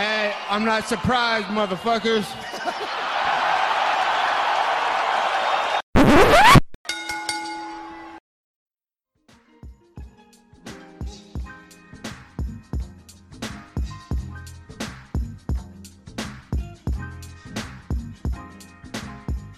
Hey, I'm not surprised, motherfuckers.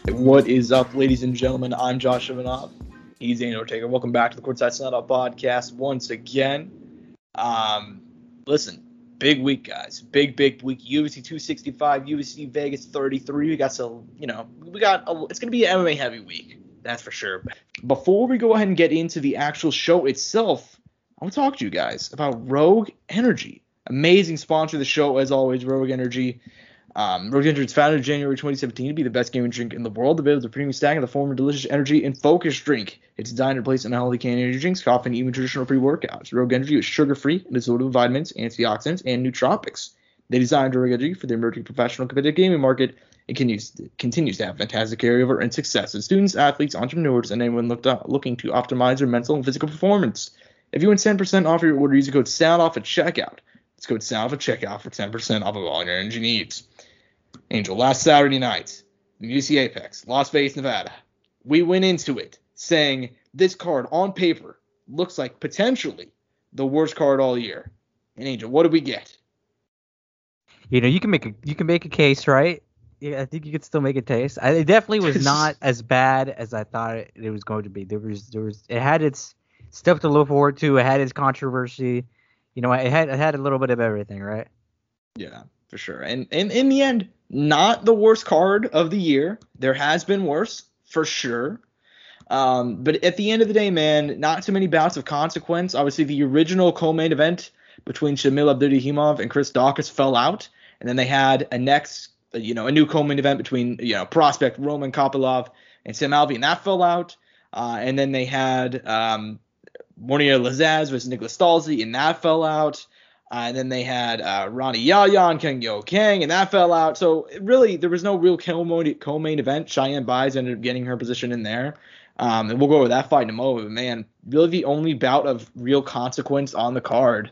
What is up, ladies and gentlemen? I'm Josh Ivanov. He's Daniel Ortega. Welcome back to the Courtside Snap podcast once again. Um, listen, big week, guys. Big, big week. UFC 265, UFC Vegas 33. We got some, you know, we got, a, it's to be an MMA heavy week. That's for sure. Before we go ahead and get into the actual show itself, I want to talk to you guys about Rogue Energy. Amazing sponsor of the show, as always, Rogue Energy. Um, Energy was founded in January 2017 to be the best gaming drink in the world. Available as a premium stack of the former delicious energy and focus drink. It's designed to replace unhealthy canned energy drinks, coffee, and even traditional pre-workouts. Rogue Energy is sugar-free and is loaded with vitamins, antioxidants, and nootropics. They designed Rogue Energy for the emerging professional competitive gaming market and continues, to have fantastic carryover and success with students, athletes, entrepreneurs, and anyone up, looking to optimize their mental and physical performance. If you want 10% off your order, use the code SOUNDOFF at checkout. It's code SOUNDOFF at checkout for 10% off of all your energy needs. Angel, last Saturday night, the UC Apex, Las Vegas, Nevada. We went into it saying this card on paper looks like potentially the worst card all year. And Angel, what did we get? You know, you can make a you can make a case, right? Yeah, I think you could still make a case. I, it definitely was not as bad as I thought it, it was going to be. There was there was it had its stuff to look forward to. It had its controversy. You know, it had it had a little bit of everything, right? Yeah, for sure. And in the end, not the worst card of the year. There has been worse, for sure. Um, but at the end of the day, man, not too many bouts of consequence. Obviously, the original co-main event between Shamil Abdurakhimov and Chris Daukaus fell out, and then they had a next, you know, a new co-main event between you know prospect Roman Kopylov and Sam Alvey, and that fell out. Uh, and then they had um, Mounir Lazzez versus Nicholas Stalzi, and that fell out. Uh, and then they had uh, Rani Yahya and Kyung Ho Kang, and that fell out. So really, there was no real co-main event. Cheyanne Buys ended up getting her position in there. Um, and we'll go over that fight in a moment. But man, really the only bout of real consequence on the card,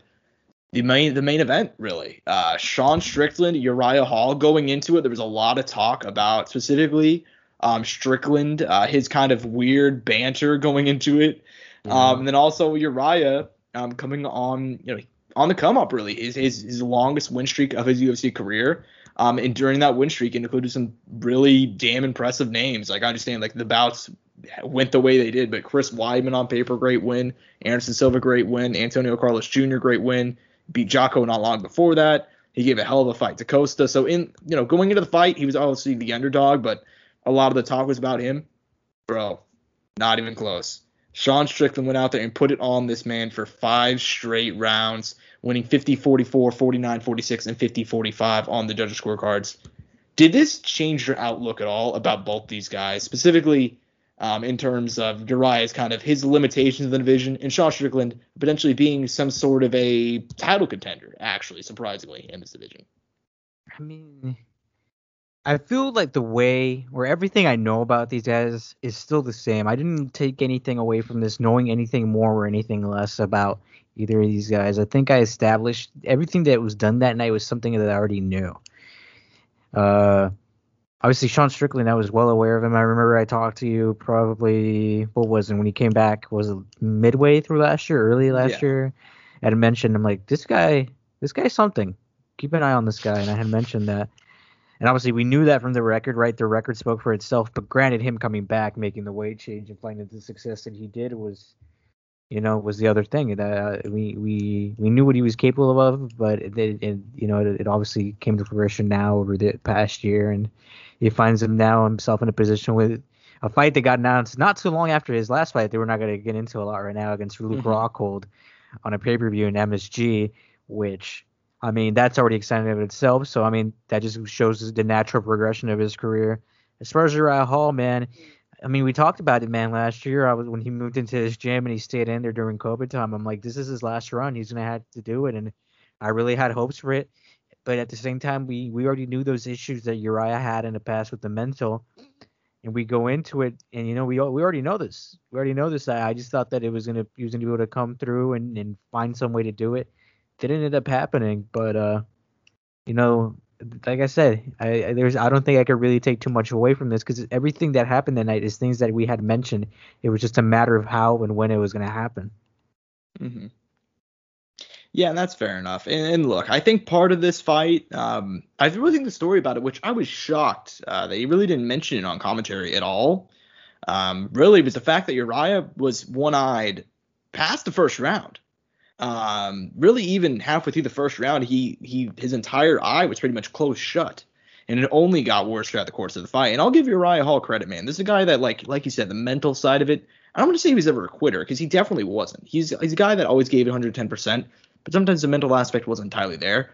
the main the main event really. Uh, Sean Strickland, Uriah Hall. Going into it, there was a lot of talk about specifically um, Strickland, uh, his kind of weird banter going into it, mm-hmm. um, and then also Uriah um, coming on. You know, on the come up really is his, his longest win streak of his UFC career. Um, and during that win streak, it included some really damn impressive names. Like I understand, like the bouts went the way they did, but Chris Weidman on paper, great win. Anderson Silva, great win. Antonio Carlos Jr., great win. Beat Jocko not long before that. He gave a hell of a fight to Costa. So in you know going into the fight, he was obviously the underdog, but a lot of the talk was about him. Bro, not even close. Sean Strickland went out there and put it on this man for five straight rounds, winning 50 44, 49 46, and 50 45 on the judges' scorecards. Did this change your outlook at all about both these guys, specifically um, in terms of Uriah's kind of his limitations of the division and Sean Strickland potentially being some sort of a title contender, actually, surprisingly, in this division? I mean, I feel like the way or everything I know about these guys is still the same. I didn't take anything away from this, knowing anything more or anything less about either of these guys. I think I established everything that was done that night was something that I already knew. Uh, obviously Sean Strickland, I was well aware of him. I remember I talked to you probably what was it when he came back? Was it midway through last year, early last yeah. year? I had mentioned I'm like this guy, this guy's something. Keep an eye on this guy, and I had mentioned that. And obviously, we knew that from the record, right? The record spoke for itself. But granted, him coming back, making the weight change, and finding the success that he did was, you know, was the other thing. Uh, we we we knew what he was capable of, but it, it you know, it, it, obviously came to fruition now over the past year, and he finds him now himself in a position with a fight that got announced not too long after his last fight. That we're not going to get into a lot right now against Luke mm-hmm. Rockhold on a pay per view in MSG, which I mean, that's already exciting in itself. So, I mean, that just shows the natural progression of his career. As far as Uriah Hall, man, I mean, we talked about it, man, last year. I was when he moved into his gym and he stayed in there during COVID time. I'm like, this is his last run. He's gonna have to do it, and I really had hopes for it. But at the same time, we we already knew those issues that Uriah had in the past with the mental, and we go into it, and you know, we we already know this. We already know this. I, I just thought that it was gonna he was gonna be able to come through and and find some way to do it didn't end up happening, but uh, you know, like I said, I, I there's I don't think I could really take too much away from this because everything that happened that night is things that we had mentioned. It was just a matter of how and when it was going to happen. Mm-hmm. Yeah, and that's fair enough. And, and, look, I think part of this fight, um, I really think the story about it, which I was shocked uh, that he really didn't mention it on commentary at all. Um, really was the fact that Uriah was one-eyed past the first round. Um, really, even halfway through the first round, he he his entire eye was pretty much closed shut, and it only got worse throughout the course of the fight. And I'll give Uriah Hall credit, man. This is a guy that, like like you said, the mental side of it. I don't want to say he was ever a quitter because he definitely wasn't. He's he's a guy that always gave 110 percent but sometimes the mental aspect wasn't entirely there.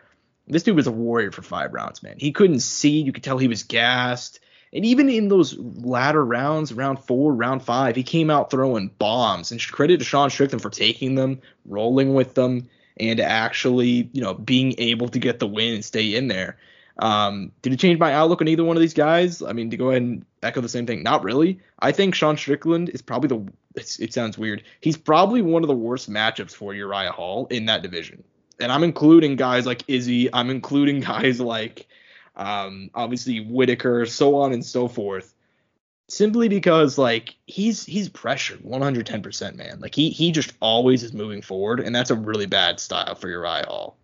This dude was a warrior for five rounds, man. He couldn't see. You could tell he was gassed. And even in those latter rounds, round four, round five, he came out throwing bombs. And credit to Sean Strickland for taking them, rolling with them, and actually, you know, being able to get the win and stay in there. Um, did it change my outlook on either one of these guys? I mean, to go ahead and echo the same thing, not really. I think Sean Strickland is probably the. it sounds weird. He's probably one of the worst matchups for Uriah Hall in that division, and I'm including guys like Izzy. I'm including guys like, um, obviously Whittaker, so on and so forth. Simply because like he's he's pressured 110%, man. Like he he just always is moving forward, and that's a really bad style for Uriah Hall.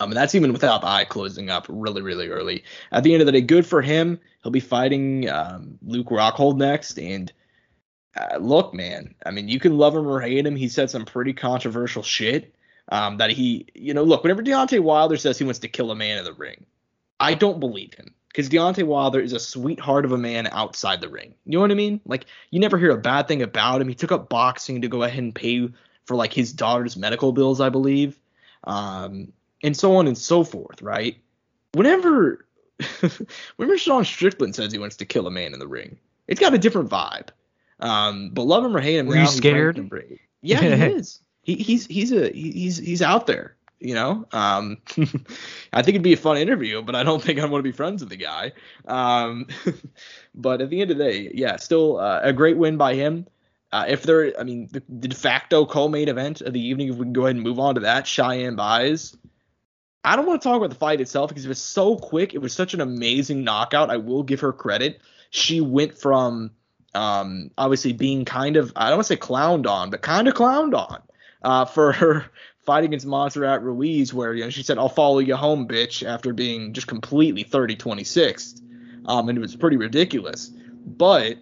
Um, and that's even without the eye closing up really, really early. At the end of the day, good for him. He'll be fighting um, Luke Rockhold next. And uh, look, man, I mean, you can love him or hate him. He said some pretty controversial shit. Um, that he, you know, look, whenever Deontay Wilder says he wants to kill a man in the ring, I don't believe him because Deontay Wilder is a sweetheart of a man outside the ring. You know what I mean? Like, you never hear a bad thing about him. He took up boxing to go ahead and pay for like his daughter's medical bills, I believe. Um, and so on and so forth, right? Whenever whenever Sean Strickland says he wants to kill a man in the ring, it's got a different vibe. Um, but love him or hate him, Were you scared? Yeah, he is. He, he's he's a he's he's out there. You know, um, I think it'd be a fun interview, but I don't think I want to be friends with the guy. Um, but at the end of the day, yeah, still uh, a great win by him. Uh, if there, I mean, the, the de facto co-main event of the evening, if we can go ahead and move on to that, Cheyanne Buys I don't want to talk about the fight itself because it was so quick. It was such an amazing knockout. I will give her credit. She went from um, obviously being kind of I don't want to say clowned on, but kind of clowned on uh, for her fight against Montserrat Ruiz, where you know she said I'll follow you home, bitch, after being just completely 30-26, um, and it was pretty ridiculous. But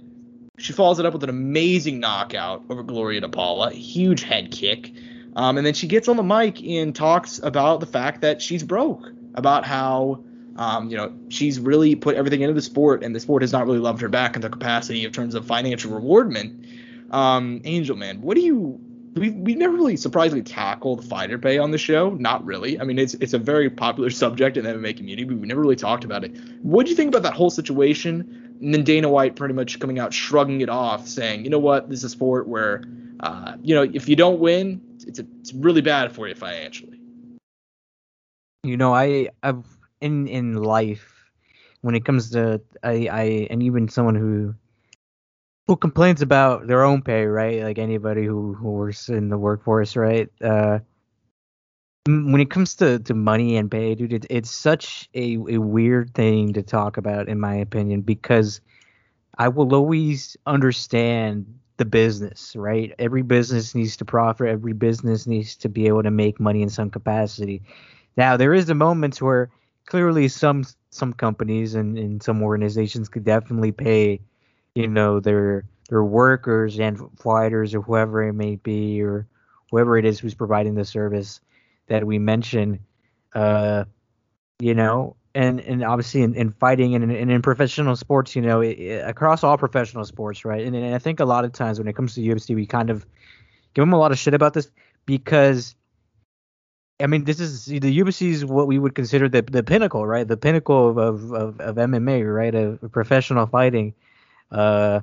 she follows it up with an amazing knockout over Gloria DePaula, huge head kick. Um, and then she gets on the mic and talks about the fact that she's broke, about how um, you know she's really put everything into the sport, and the sport has not really loved her back in the capacity in terms of financial rewardment. Um, Angel man, what do you? We we never really surprisingly tackled fighter pay on the show. Not really. I mean, it's it's a very popular subject in the MMA community, but we never really talked about it. What do you think about that whole situation? And then Dana White pretty much coming out shrugging it off, saying, you know what, this is a sport where, uh, you know, if you don't win, it's a, it's really bad for you financially. You know, I I've in in life when it comes to I I and even someone who who complains about their own pay, right? Like anybody who who works in the workforce, right? Uh, when it comes to, to money and pay, dude, it, it's such a, a weird thing to talk about, in my opinion, because I will always understand the business, right? Every business needs to profit. Every business needs to be able to make money in some capacity. Now, there is the moments where clearly some some companies and, and some organizations could definitely pay, you know, their their workers and fighters or whoever it may be or whoever it is who's providing the service that we mentioned, uh, you know, and and obviously in, in fighting and in, in professional sports, you know, it, it, across all professional sports, right? And, and I think a lot of times when it comes to UFC, we kind of give them a lot of shit about this because, I mean, this is the UFC is what we would consider the the pinnacle, right? The pinnacle of of, of, of MMA, right? Of professional fighting, uh,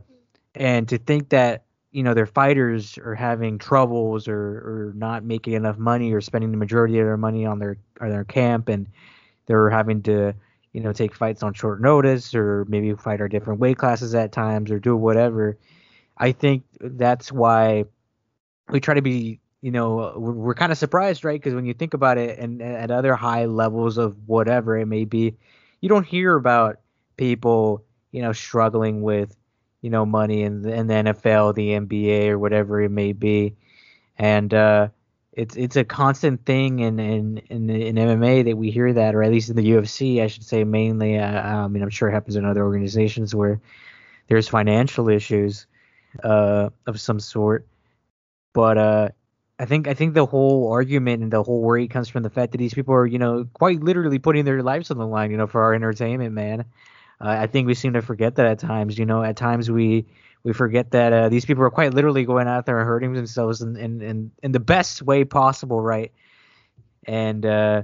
and to think that you know their fighters are having troubles or or not making enough money or spending the majority of their money on their on their camp and they're having to you know take fights on short notice or maybe fight our different weight classes at times or do whatever i think that's why we try to be you know, we're, we're kind of surprised, right? Because when you think about it, and at other high levels of whatever it may be, you don't hear about people, you know, struggling with, you know, money in the, NFL, the NBA, or whatever it may be, and uh, it's it's a constant thing in in in, in MMA that we hear that, or at least in the UFC, I should say mainly. Uh, I mean, I'm sure it happens in other organizations where there's financial issues uh, of some sort, but uh, I think I think the whole argument and the whole worry comes from the fact that these people are, you know, quite literally putting their lives on the line, you know, for our entertainment, man. Uh, I think we seem to forget that at times. You know, at times we we forget that uh, these people are quite literally going out there and hurting themselves in in, in, in the best way possible, right? And uh,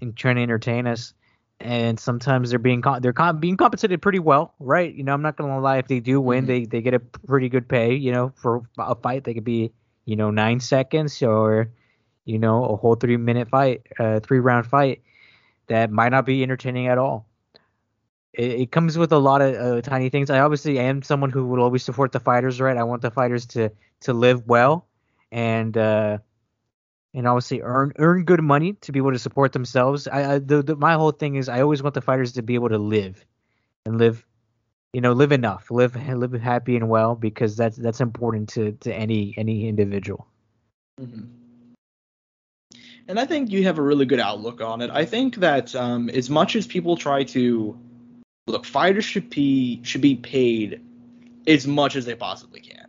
and trying to entertain us. And sometimes they're being they're being compensated pretty well, right? You know, I'm not gonna lie. If they do win, mm-hmm. they they get a pretty good pay. You know, for a fight, they could be you know nine seconds or you know a whole three minute fight, uh, three round fight that might not be entertaining at all it, it comes with a lot of uh, tiny things. I obviously am someone who will always support the fighters, right? I want the fighters to to live well and uh, and obviously earn earn good money to be able to support themselves. I, I the, the, my whole thing is I always want the fighters to be able to live and live, you know, live enough, live live happy and well because that's that's important to to any any individual. Mm-hmm. And I think you have a really good outlook on it. I think that um, as much as people try to look, fighters should be should be paid as much as they possibly can.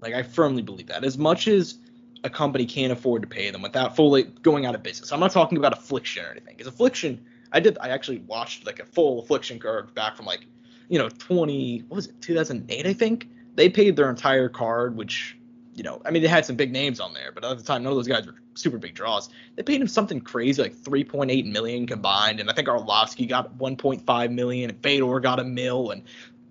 Like I firmly believe that. As much as a company can't afford to pay them without fully going out of business. I'm not talking about affliction or anything. Because affliction, I did I actually watched like a full affliction card back from like, you know, 20 what was it, 2008 I think. They paid their entire card, which you know, I mean, they had some big names on there, but at the time, none of those guys were super big draws. They paid him something crazy, like 3.8 million combined, and I think Arlovsky got 1.5 million, and Fedor got a mill, and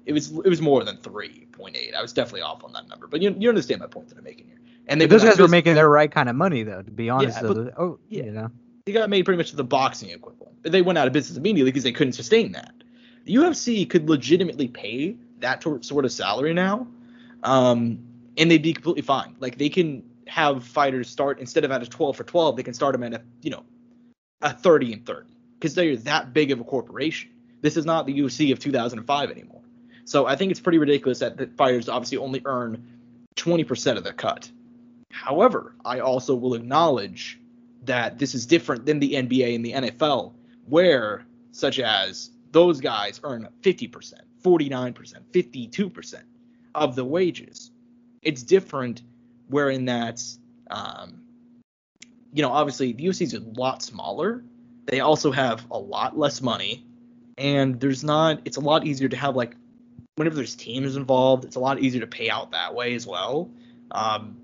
it was it was more than 3.8. I was definitely off on that number, but you you understand my point that I'm making here. And they those guys were making their right kind of money, though. To be honest, yeah, but, oh, yeah, you know, they got made pretty much the boxing equivalent. But they went out of business immediately because they couldn't sustain that. The UFC could legitimately pay that sort of salary now. Um, and they'd be completely fine. Like they can have fighters start instead of at a 12 for 12, they can start them at a you know a 30 and 30 because they're that big of a corporation. This is not the UFC of 2005 anymore. So I think it's pretty ridiculous that the fighters obviously only earn 20% of the cut. However, I also will acknowledge that this is different than the NBA and the NFL, where such as those guys earn 50%, 49%, 52% of the wages it's different wherein that um, you know obviously the UFC is a lot smaller. They also have a lot less money, and there's not. It's a lot easier to have like whenever there's teams involved, it's a lot easier to pay out that way as well. Um,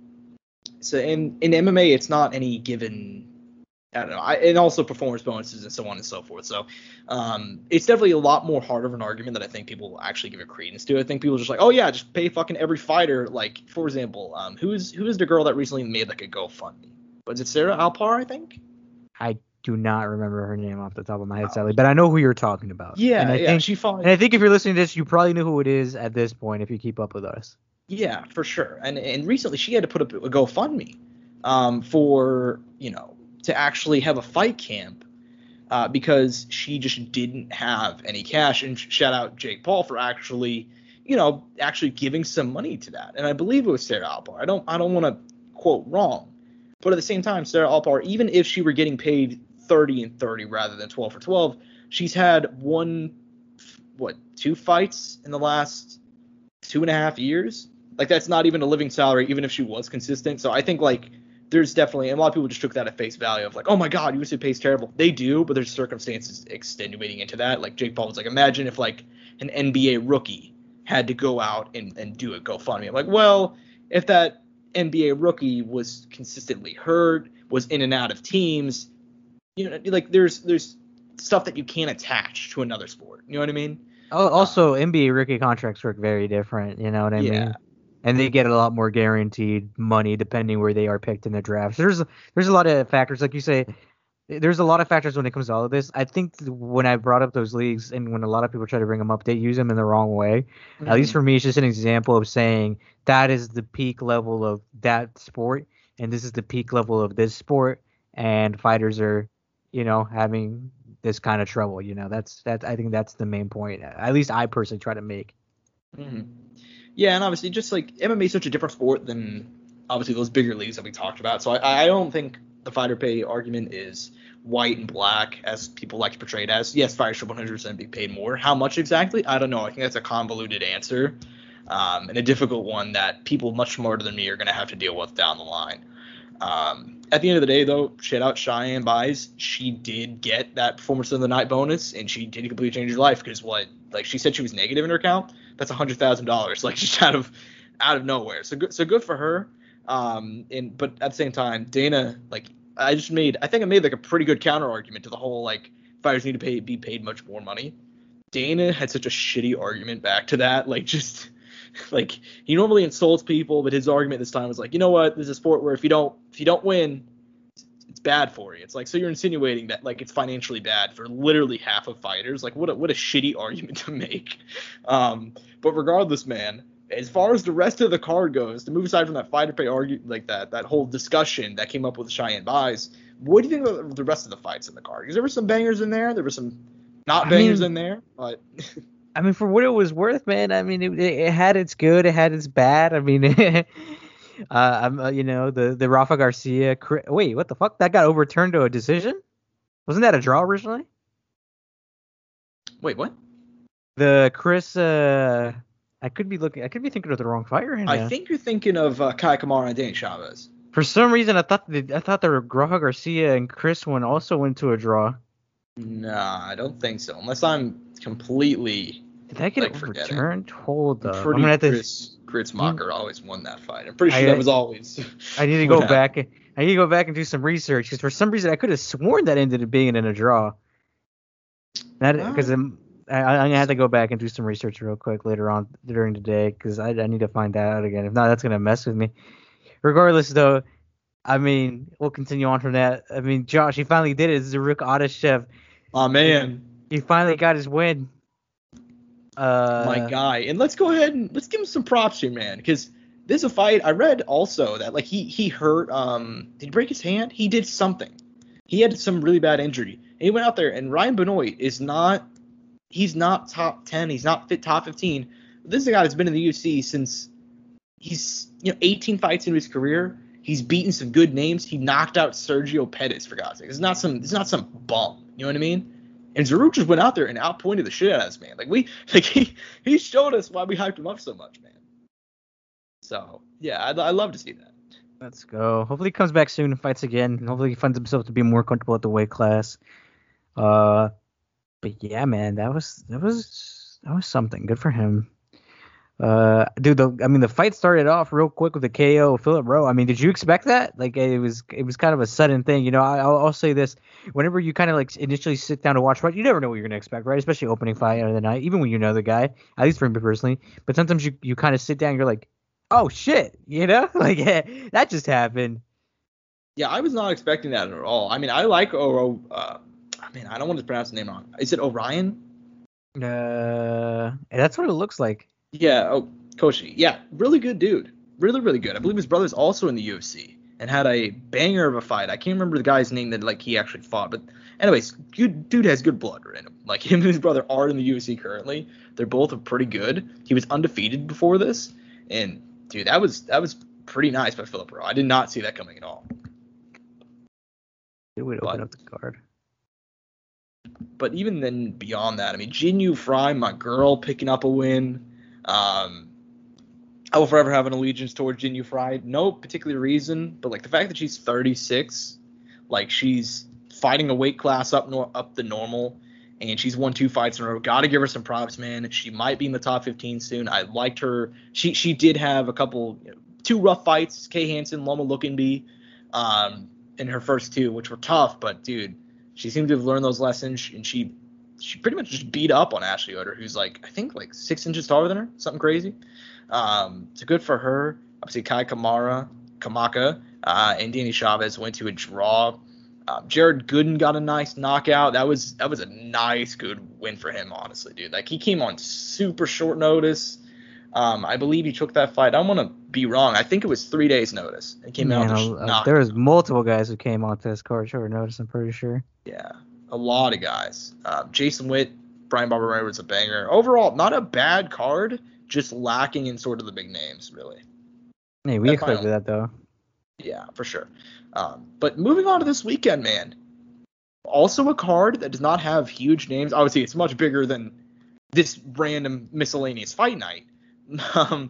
so in in MMA, it's not any given I don't know. I, and also performance bonuses and so on and so forth. So um, it's definitely a lot more hard of an argument that I think people will actually give a credence to. I think people are just like, oh yeah, just pay fucking every fighter. Like for example, um, who's who is the girl that recently made like a GoFundMe? Was it Sarah Alpar? I think. I do not remember her name off the top of my head, sadly, but I know who you're talking about. Yeah, and I yeah, think, she fought. And I think if you're listening to this, you probably know who it is at this point if you keep up with us. Yeah, for sure. And and recently she had to put up a GoFundMe um, for you know to actually have a fight camp uh, because she just didn't have any cash. And shout out Jake Paul for actually, you know, actually giving some money to that. And I believe it was Sarah Alpar. I don't I don't want to quote wrong, but at the same time, Sarah Alpar, even if she were getting paid 30 and 30 rather than 12 for 12, she's had one, what, two fights in the last two and a half years. Like that's not even a living salary, even if she was consistent. So I think like there's definitely and a lot of people just took that at face value of like, oh my god, UFC pays terrible. They do, but there's circumstances extenuating into that. Like Jake Paul was like, imagine if like an NBA rookie had to go out and, and do a GoFundMe. I'm like, well, if that NBA rookie was consistently hurt, was in and out of teams, you know, like there's there's stuff that you can't attach to another sport. You know what I mean? Also, uh, NBA rookie contracts work very different. You know what I yeah. mean? And they get a lot more guaranteed money depending where they are picked in the draft. There's there's a lot of factors, like you say. There's a lot of factors when it comes to all of this. I think when I brought up those leagues and when a lot of people try to bring them up, they use them in the wrong way. Mm-hmm. At least mm-hmm. for me, it's just an example of saying that is the peak level of that sport and this is the peak level of this sport, and fighters are, you know, having this kind of trouble. You know, that's that. I think that's the main point. At least I personally try to make. Mm-hmm. Yeah, and obviously, just like MMA is such a different sport than obviously those bigger leagues that we talked about. So I, I don't think the fighter pay argument is white and black as people like to portray it as. Yes, fighters should 100% be paid more. How much exactly? I don't know. I think that's a convoluted answer um, and a difficult one that people much smarter than me are going to have to deal with down the line. Um, at the end of the day, though, shout out Cheyanne Buys. She did get that performance of the night bonus, and she did completely change her life because what, like she said, she was negative in her account. That's a hundred thousand dollars, like just out of out of nowhere. So good, so good for her. Um, and but at the same time, Dana, like I just made, I think I made like a pretty good counter argument to the whole like fighters need to pay be paid much more money. Dana had such a shitty argument back to that, like just like he normally insults people, but his argument this time was like, you know what, this is a sport where if you don't if you don't win, it's bad for you. It's like so you're insinuating that like it's financially bad for literally half of fighters. Like what a what a shitty argument to make. Um, but regardless, man, as far as the rest of the card goes, to move aside from that fighter pay argue like that that whole discussion that came up with Cheyanne Buys, what do you think about the rest of the fights in the card? Because there were some bangers in there, there were some not bangers I mean, in there, but I mean, for what it was worth, man. I mean, it, it had its good, it had its bad. I mean, uh, I'm, uh, you know, the the Rafa Garcia. Wait, what the fuck? That got overturned to a decision? Wasn't that a draw originally? Wait, what? The Chris. Uh, I could be looking. I could be thinking of the wrong fight right now. I think you're thinking of uh, Kai Kamara and Danny Chavez. For some reason, I thought the I thought the Rafa Garcia and Chris one also went to a draw. Nah, I don't think so. Unless I'm completely did that get like, overturned? Hold up. I'm gonna have to. Chris, Mocker always won that fight. I'm pretty sure I, that was always. I need to go back. I need to go back and do some research because for some reason I could have sworn that ended up being in a draw. That because I'm I, am gonna have to go back and do some research real quick later on during the day because I, I need to find that out again. If not, that's gonna mess with me. Regardless, though, I mean, we'll continue on from that. I mean, Josh, he finally did it. Zarrukh Adashev. Oh man, he finally got his win. Uh, my guy. And let's go ahead and let's give him some props here, man, because this is a fight. I read also that like he he hurt. Um, did he break his hand? He did something. He had some really bad injury. And he went out there, and Ryan Benoit is not. He's not top ten. He's not fit top fifteen. This is a guy that's been in the UFC since he's you know 18 fights into his career. He's beaten some good names. He knocked out Sergio Pettis for God's sake. It's not some. It's not some bum. You know what I mean? And Zarrukh just went out there and outpointed the shit out of this man. Like we, like he, he showed us why we hyped him up so much, man. So yeah, I, I love to see that. Let's go. Hopefully he comes back soon and fights again. And hopefully he finds himself to be more comfortable at the weight class. Uh, but yeah, man, that was that was that was something. Good for him. Uh, dude, the, I mean, the fight started off real quick with the KO Philip Rowe. I mean, did you expect that? Like, it was, it was kind of a sudden thing. You know, I, will I'll say this: whenever you kind of like initially sit down to watch fight, you never know what you're gonna expect, right? Especially opening fight of the night, even when you know the guy. At least for me personally. But sometimes you, you kind of sit down, you're like, oh shit, you know, like yeah, that just happened. Yeah, I was not expecting that at all. I mean, I like Oro. Uh, I mean, I don't want to pronounce the name wrong. Is it Orion? Uh, that's what it looks like. Yeah, oh, Koshi. Yeah, really good dude. Really, really good. I believe his brother's also in the UFC and had a banger of a fight. I can't remember the guy's name that like he actually fought, but anyways, good dude has good blood in him. Like him and his brother are in the UFC currently. They're both pretty good. He was undefeated before this, and dude, that was that was pretty nice by Philip Rowe. I did not see that coming at all. It would open but, up the card. But even then, beyond that, I mean, Jinh Yu Frey, my girl, picking up a win. Um, I will forever have an allegiance towards Jinh Yu Frey. No particular reason, but like the fact that she's 36, like she's fighting a weight class up nor- up the normal, and she's won two fights in a row. Got to give her some props, man. She might be in the top 15 soon. I liked her. She she did have a couple, you know, two rough fights. Kay Hansen, Loma Lookboonmee, um, in her first two, which were tough. But dude, she seemed to have learned those lessons, and she she pretty much just beat up on Ashley Yoder, who's like I think like six inches taller than her, something crazy. Um, so good for her. Obviously, Kai Kamara, Kamaka, uh, and Danny Chavez went to a draw. Um, Jared Gooden got a nice knockout. That was that was a nice good win for him, honestly, dude. Like he came on super short notice. Um, I believe he took that fight. I don't want to be wrong. I think it was three days notice. It came Man, out. a- a- there was multiple guys who came onto this card short notice. I'm pretty sure. Yeah, a lot of guys. Uh, Jason Witt, Brian Barber was a banger. Overall, not a bad card, just lacking in sort of the big names, really. Hey, we That expected final- that though. Yeah, for sure. Um, but moving on to this weekend, man. Also a card that does not have huge names. Obviously, it's much bigger than this random miscellaneous fight night. Um,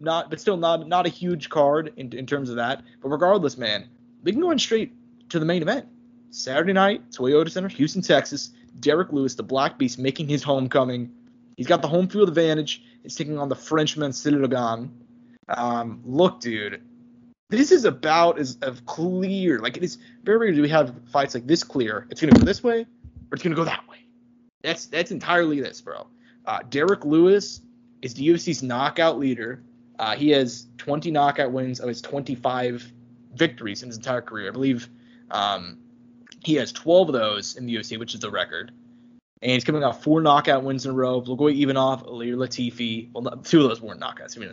not, but still not not a huge card in, in terms of that. But regardless, man, we can go in straight to the main event. Saturday night, Toyota Center, Houston, Texas. Derrick Lewis, the Black Beast, making his homecoming. He's got the home field advantage. He's taking on the Frenchman Ciryl Gane. Um, look, dude, this is about as of clear. Like it is very rare do we have fights like this clear. It's gonna go this way or it's gonna go that way. That's that's entirely this, bro. Uh, Derrick Lewis is the UFC's knockout leader. Uh, he has 20 knockout wins of his 25 victories in his entire career. I believe um, he has 12 of those in the UFC, which is the record. And he's coming off four knockout wins in a row. Blagoy Ivanov, Ilir Latifi. Well, two of those weren't knockouts. I mean,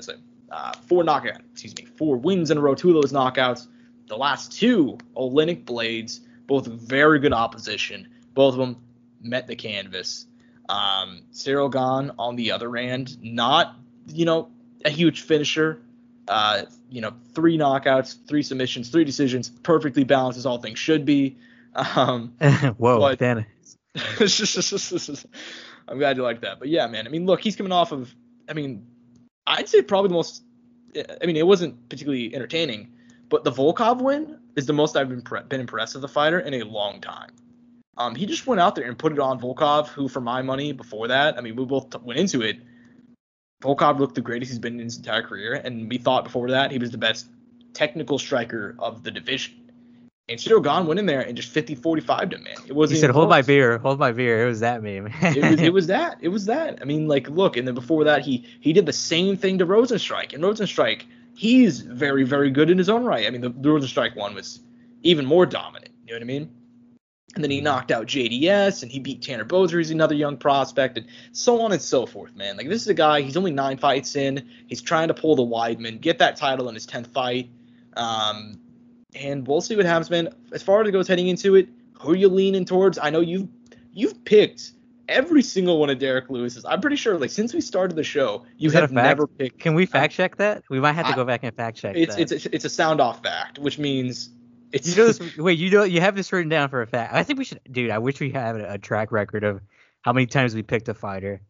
uh, four knockout, excuse me, four wins in a row. Two of those knockouts. The last two, Oleinik Blaydes, both very good opposition. Both of them met the canvas. Um, Ciryl Gane on the other end, not you know a huge finisher. Uh, you know, three knockouts, three submissions, three decisions, perfectly balanced as all things should be. Um, Whoa, But-. I'm glad you like that. But yeah, man. I mean, look, he's coming off of. I mean, I'd say probably the most. I mean, it wasn't particularly entertaining, but the Volkov win is the most I've been, been impressed with the fighter in a long time. Um, he just went out there and put it on Volkov, who, for my money, before that, I mean, we both t- went into it. Volkov looked the greatest he's been in his entire career, and we thought before that he was the best technical striker of the division. And Gane went in there and just 50-45'd him, man. It He wasn't said, even "Hold my beer, hold my beer." It was that meme. it was it was that. It was that. I mean, like, look, and then before that, he he did the same thing to Rozenstruik. And Rozenstruik, he's very very good in his own right. I mean, the, the Rozenstruik one was even more dominant. You know what I mean? And then he knocked out JDS, and he beat Tanner Boser, who's another young prospect, and so on and so forth, man. Like, this is a guy. He's only nine fights in. He's trying to pull the Weidman, get that title in his tenth fight. Um, and we'll see what happens, man. As far as it goes heading into it, who are you leaning towards? I know you've you've picked every single one of Derrick Lewis's. I'm pretty sure, like since we started the show, you Is have never picked. Can we fact check that? We might have to I- go back and fact check It's that. it's it's a sound off fact, which means it's you know this, wait, you know you have this written down for a fact. I think we should, dude. I wish we had a, a track record of how many times we picked a fighter.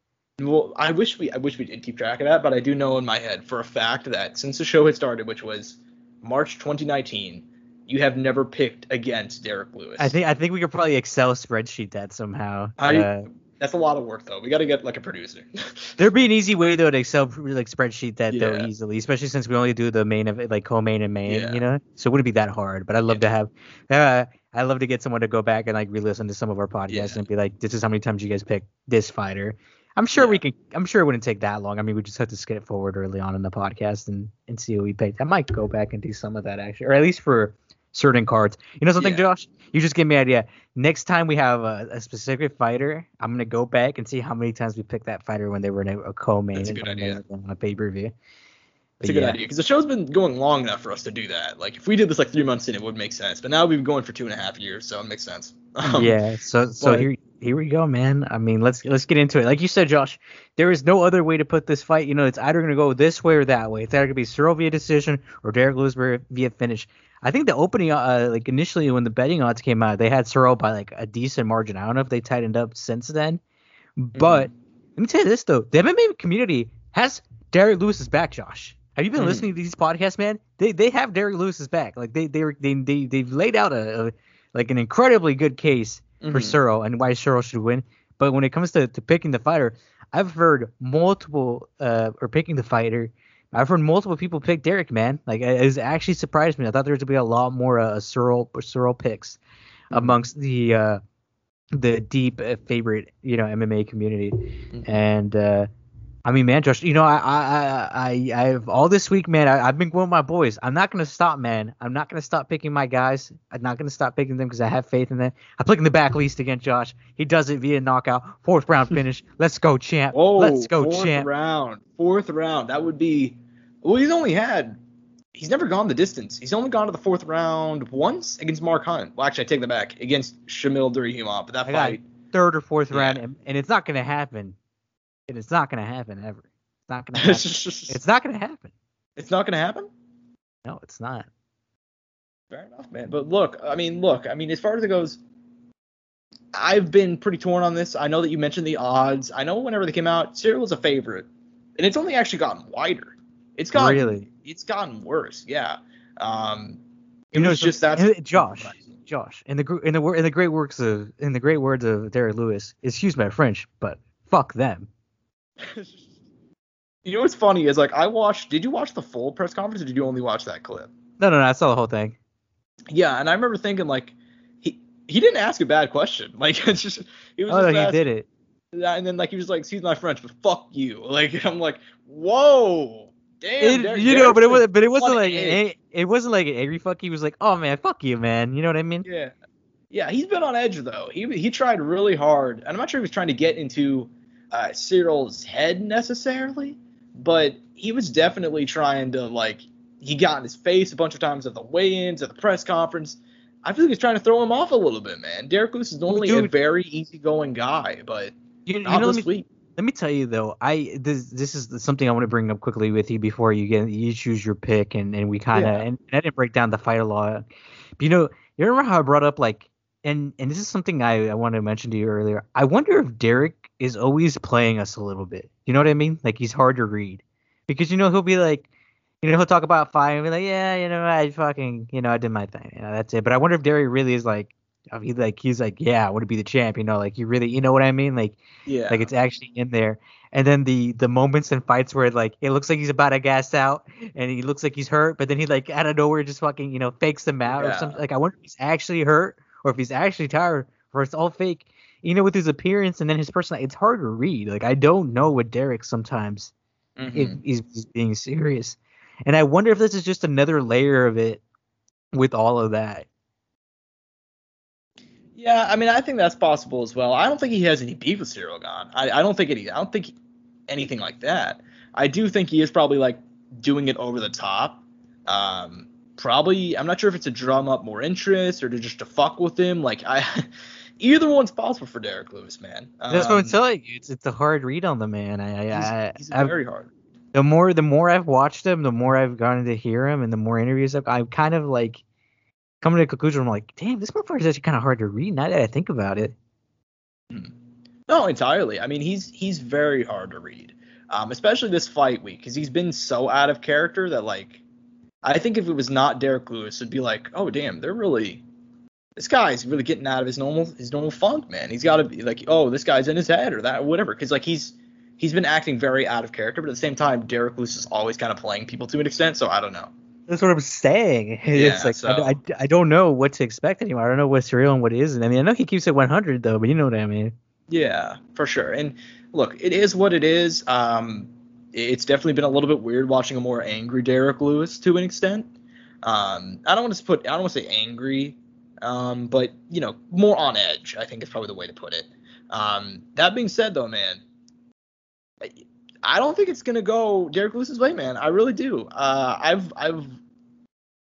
Well, I wish we I wish we did keep track of that, but I do know in my head for a fact that since the show had started, which was March 2019, you have never picked against Derrick Lewis. I think I think we could probably Excel spreadsheet that somehow. I- uh, that's a lot of work though. We got to get like a producer. there'd be an easy way though to Excel like spreadsheet that though easily, especially since we only do the main of like co-main and main, Yeah. you know. So it wouldn't be that hard. But I'd love to have. Uh, I love to get someone to go back and like re-listen to some of our podcasts Yeah. and be like, "This is how many times you guys picked this fighter." I'm sure we can. I'm sure it wouldn't take that long. I mean, we just have to skip forward early on in the podcast and and see what we picked. I might go back and do some of that actually, or at least for certain cards. You know something, Yeah. Josh? You just gave me an idea. Next time we have a, a specific fighter, I'm gonna go back and see how many times we picked that fighter when they were in a, a co-main That's a good idea. on a pay-per-view. It's a good idea because the show's been going long enough for us to do that. Like if we did this like three months in, it would make sense. But now we've been going for two and a half years, so it makes sense. Um, yeah. So so but- here here we go, man. I mean, let's let's get into it. Like you said, Josh, there is no other way to put this fight. You know, it's either gonna go this way or that way. It's either gonna be Ciryl via decision or Derrick Lewis via finish. I think the opening, uh, like initially when the betting odds came out, they had Ciryl by like a decent margin. I don't know if they tightened up since then, but let me tell you this though, the MMA community has Derrick Lewis's back, Josh. Have you been Mhm. listening to these podcasts, man? They they have Derrick Lewis's back. Like they they they, they they've laid out a, a like an incredibly good case for Mhm. Ciryl and why Ciryl should win. But when it comes to, to picking the fighter, I've heard multiple uh or picking the fighter. I've heard multiple people pick Derrick, man. Like it has actually surprised me. I thought there was gonna be a lot more uh, Ciryl Ciryl picks Mhm. amongst the uh the deep uh, favorite you know MMA community. Mhm. And uh I mean, man, Josh, you know, I, I, I, I, I've all this week, man. I, I've been going with my boys. I'm not gonna stop, man. I'm not gonna stop picking my guys. I'm not gonna stop picking them because I have faith in them. I'm picking the Black Beast again, Josh. He does it via knockout, fourth round finish. Let's go, champ. Whoa, Let's go, fourth champ. round. Fourth round. That would be. Well, he's only had he's never gone the distance. He's only gone to the fourth round once against Mark Hunt. Well, actually, I take that back against Shamil Durahimov, but that I fight. third or fourth Yeah. round, and, and it's not gonna happen. And it's not gonna happen ever. It's not gonna happen. it's not gonna happen. it's not going to happen. No, it's not. Fair enough, man. But look, I mean, look, I mean, as far as it goes, I've been pretty torn on this. I know that you mentioned the odds. I know whenever they came out, Ciryl was a favorite, and it's only actually gotten wider. It's gotten Really? it's gotten worse. Yeah. Um, it You know, just that. Josh, Josh, in the in the in the great works of in the great words of Derrick Lewis, excuse my French, but fuck them. you know what's funny is like I watched. Did you watch the full press conference or did you only watch that clip? No, no, no, I saw the whole thing. Yeah, and I remember thinking like he he didn't ask a bad question. Like it's just he was Oh, just no, he did it. And then like he was like, "Excuse my French, but fuck you." Like I'm like, "Whoa, damn." It- you know, but it was, but it wasn't like edge. it wasn't like an angry fuck. He was like, oh man, fuck you, man. You know what I mean? Yeah, yeah, he's been on edge though. He he tried really hard, and I'm not sure he was trying to get into uh, Ciryl's head necessarily, but he was definitely trying to like he got in his face a bunch of times at the weigh-ins, at the press conference. I feel like he's trying to throw him off a little bit, man. Derrick Lewis is normally a dude. very easygoing guy, but You, you not know, let this me, week. let me tell you though, I this this is something I want to bring up quickly with you before you get you choose your pick and and we kind of Yeah. and, and I didn't break down the fight a lot. But you know, you remember how I brought up like and and this is something I I wanted to mention to you earlier. I wonder if Derrick is always playing us a little bit. You know what I mean? Like he's hard to read because you know he'll be like. You know, he'll talk about fight and be like, yeah, you know, I fucking, you know, I did my thing. You know, that's it. But I wonder if Derrick really is like, he like, he's like, yeah, I want to be the champ. You know, like you really, you know what I mean? Like, Yeah, like it's actually in there. And then the the moments and fights where like it looks like he's about to gas out and he looks like he's hurt, but then he like out of nowhere just fucking you know fakes them out or something. Like I wonder if he's actually hurt or if he's actually tired or it's all fake. You know, with his appearance and then his personality, it's hard to read. Like I don't know with Derrick sometimes if Mhm. he's, he's being serious, and I wonder if this is just another layer of it with all of that. Yeah, I mean, I think that's possible as well. I don't think he has any beef with Ciryl Gane. I, I don't think any. I don't think anything like that. I do think he is probably like doing it over the top. Um, probably. I'm not sure if it's to drum up more interest or to just to fuck with him. Like I, either one's possible for Derrick Lewis, man. That's what I'm Um, telling you. It's it's a hard read on the man. I, I, He's, I, he's very hard. the more the more I've watched him, the more I've gotten to hear him, and the more interviews I've, I'm kind of like coming to a conclusion. I'm like, damn, this motherfucker is actually kind of hard to read. Now that I think about it, No, entirely. I mean, he's he's very hard to read, um, especially this fight week because he's been so out of character that like, I think if it was not Derrick Lewis, it'd be like, oh damn, they're really, this guy's really getting out of his normal his normal funk, man. He's got to be like, oh, this guy's in his head or that or whatever, because like he's he's been acting very out of character, but at the same time, Derrick Lewis is always kind of playing people to an extent. So I don't know. that's what I'm saying. Yeah, it's like I, so- I, I don't know what to expect anymore. I don't know what's real and what isn't. I mean, I know he keeps it 100 though, but you know what I mean. Yeah, for sure. And look, it is what it is. Um, it's definitely been a little bit weird watching a more angry Derrick Lewis to an extent. Um, I don't want to put, I don't want to say angry, um, but you know, more on edge. I think is probably the way to put it. Um, that being said, though, man, I- I don't think it's gonna go Derrick Lewis's way, man. I really do. Uh, I've, I've,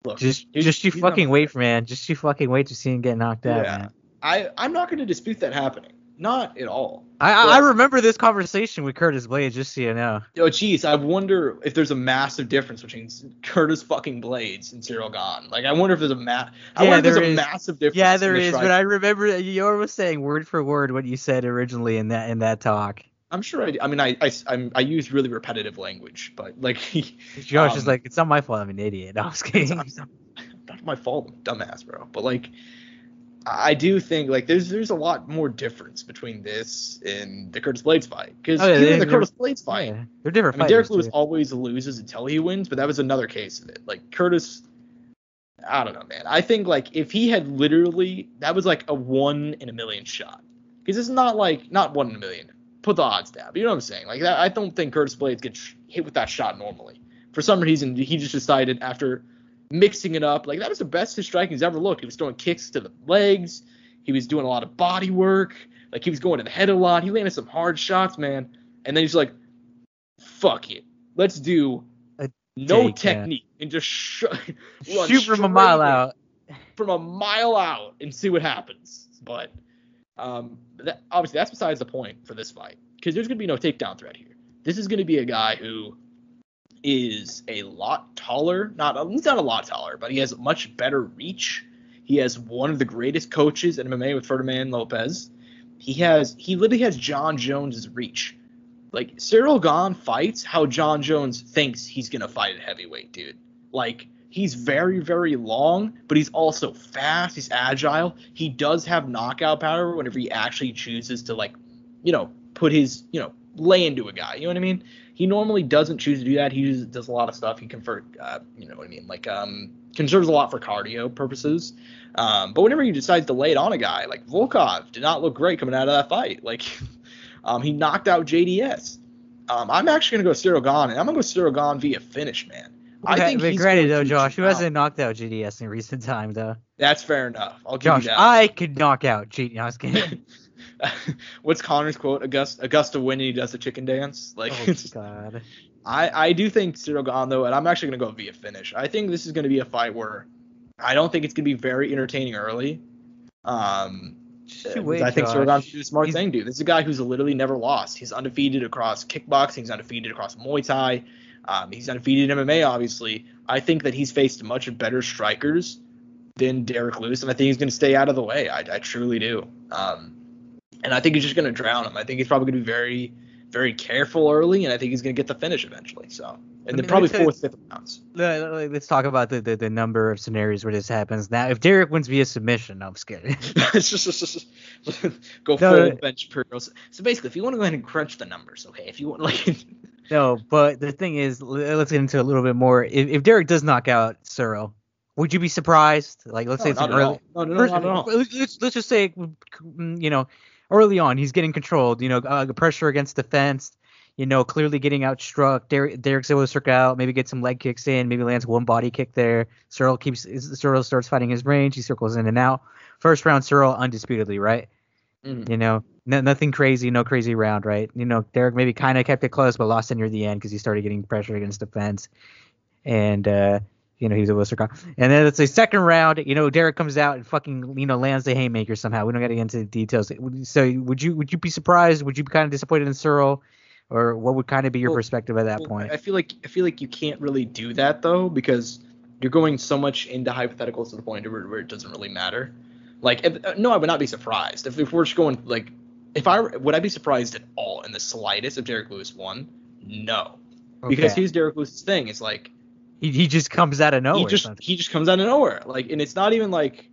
look, Just just you fucking wait, man. Just you fucking wait to see him get knocked out, Yeah. man. I, I'm not gonna dispute that happening. Not at all. I, I I remember this conversation with Curtis Blaydes, just so you know. Oh, jeez, I wonder if there's a massive difference between Curtis fucking Blaydes and Ciryl Gane. Like, I wonder if there's a ma- I Yeah, wonder if there's there a massive difference. Yeah, there is. there the is, strike- but I remember you was saying word for word what you said originally in that in that talk. I'm sure I. I mean, I I I'm, I use really repetitive language, but like, Josh is Um, like, it's not my fault. I'm an idiot. No, I was it's kidding. not, it's not- not my fault, I'm dumbass, bro. But like, I do think like there's there's a lot more difference between this and the Curtis Blaydes fight because Oh, yeah, even the Curtis Blaydes fight. Yeah, they're different I mean, Derrick Lewis too. always loses until he wins, but that was another case of it. Like Curtis, I don't know, man. I think like if he had literally, that was like a one in a million shot, because it's not like not one in a million. Put the odds down. But you know what I'm saying? Like that, I don't think Curtis Blaydes gets hit with that shot normally. For some reason, he just decided after mixing it up, like that was the best his striking's ever looked. He was throwing kicks to the legs. He was doing a lot of body work. Like he was going to the head a lot. He landed some hard shots, man. And then he's like, fuck it. Let's do no Take, uh, technique, and just sh- Shoot from a mile out. from a mile out and see what happens. But um, that, obviously that's besides the point for this fight because there's gonna be no takedown threat here. This is gonna be a guy who is a lot taller. Not he's not a lot taller, but he has much better reach. He has one of the greatest coaches in MMA with Ferdinand Lopez. He has he literally has Jon Jones's reach. Like Ciryl Gane fights how Jon Jones thinks he's gonna fight at heavyweight, dude. Like he's very very long, but he's also fast. He's agile. He does have knockout power whenever he actually chooses to like, you know, put his you know lay into a guy. You know what I mean? He normally doesn't choose to do that. He uses, does a lot of stuff. He convert, uh, you know what I mean, like um, conserves a lot for cardio purposes. Um, but whenever he decides to lay it on a guy, like Volkov did not look great coming out of that fight. Like um, he knocked out JDS. Um, I'm actually gonna go Ciryl Gane, and I'm gonna go Ciryl Gane via finish, man. I think but he's granted though, Josh, who hasn't knocked out JDS in recent time though? That's fair enough. I'll give Josh, you that. I could knock out JDS. No, I was kidding. What's Conor's quote? Augusta, Augusta when he does the chicken dance. Like, oh God. I I do think Ciryl Gane though, and I'm actually gonna go via finish. I think this is gonna be a fight where I don't think it's gonna be very entertaining early. Um, wait, I think Ciryl Josh. Gane's a smart He's- thing, dude. This is a guy who's literally never lost. He's undefeated across kickboxing. He's undefeated across Muay Thai. Um, he's undefeated in MMA, obviously. I think that he's faced much better strikers than Derrick Lewis, and I think he's going to stay out of the way. I, I truly do. Um, and I think he's just going to drown him. I think he's probably going to be very, very careful early, and I think he's going to get the finish eventually. So, and me- then probably fourth, fifth rounds. Let- let- Let's talk about the, the, the number of scenarios where this happens. Now, if Derrick wins via submission, no, I'm just kidding. it's just, just, just- go No, full no. bench pearls. So basically, if you want to go ahead and crunch the numbers, okay. If you want, like, no, but the thing is, let's get into a little bit more. If, if Derrick does knock out Ciryl, would you be surprised? Like, let's say it's not an early. No, no, no, First, not at all. let's, let's- let's just say, mm, you know, early on, he's getting controlled. You know, uh, pressure against the fence. You know, clearly getting outstruck. Derrick, Derrick's able to circle out, maybe get some leg kicks in, maybe lands one body kick there. Ciryl keeps Ciryl starts fighting his range. He circles in and out. First round, Ciryl undisputedly, right? Mhm. You know, no, nothing crazy, no crazy round, right? You know, Derrick maybe kind of kept it close, but lost it near the end because he started getting pressure against the fence, and uh, you know he was to circle. And then it's a second round. You know, Derrick comes out and fucking you know lands the haymaker somehow. We don't get to get into the details. So would you would you be surprised? Would you be kind of disappointed in Ciryl, or what would kind of be your Well- perspective at that Well, point? I feel like I feel like you can't really do that though because you're going so much into hypotheticals to the point where, where it doesn't really matter. Like, if, uh, no, I would not be surprised if, if we're just going like, if I would I be surprised at all in the slightest if Derrick Lewis won? No, because Okay. here's Derrick Lewis's thing. It's like he, he just comes out of nowhere. he just he just comes out of nowhere. Like, and it's not even like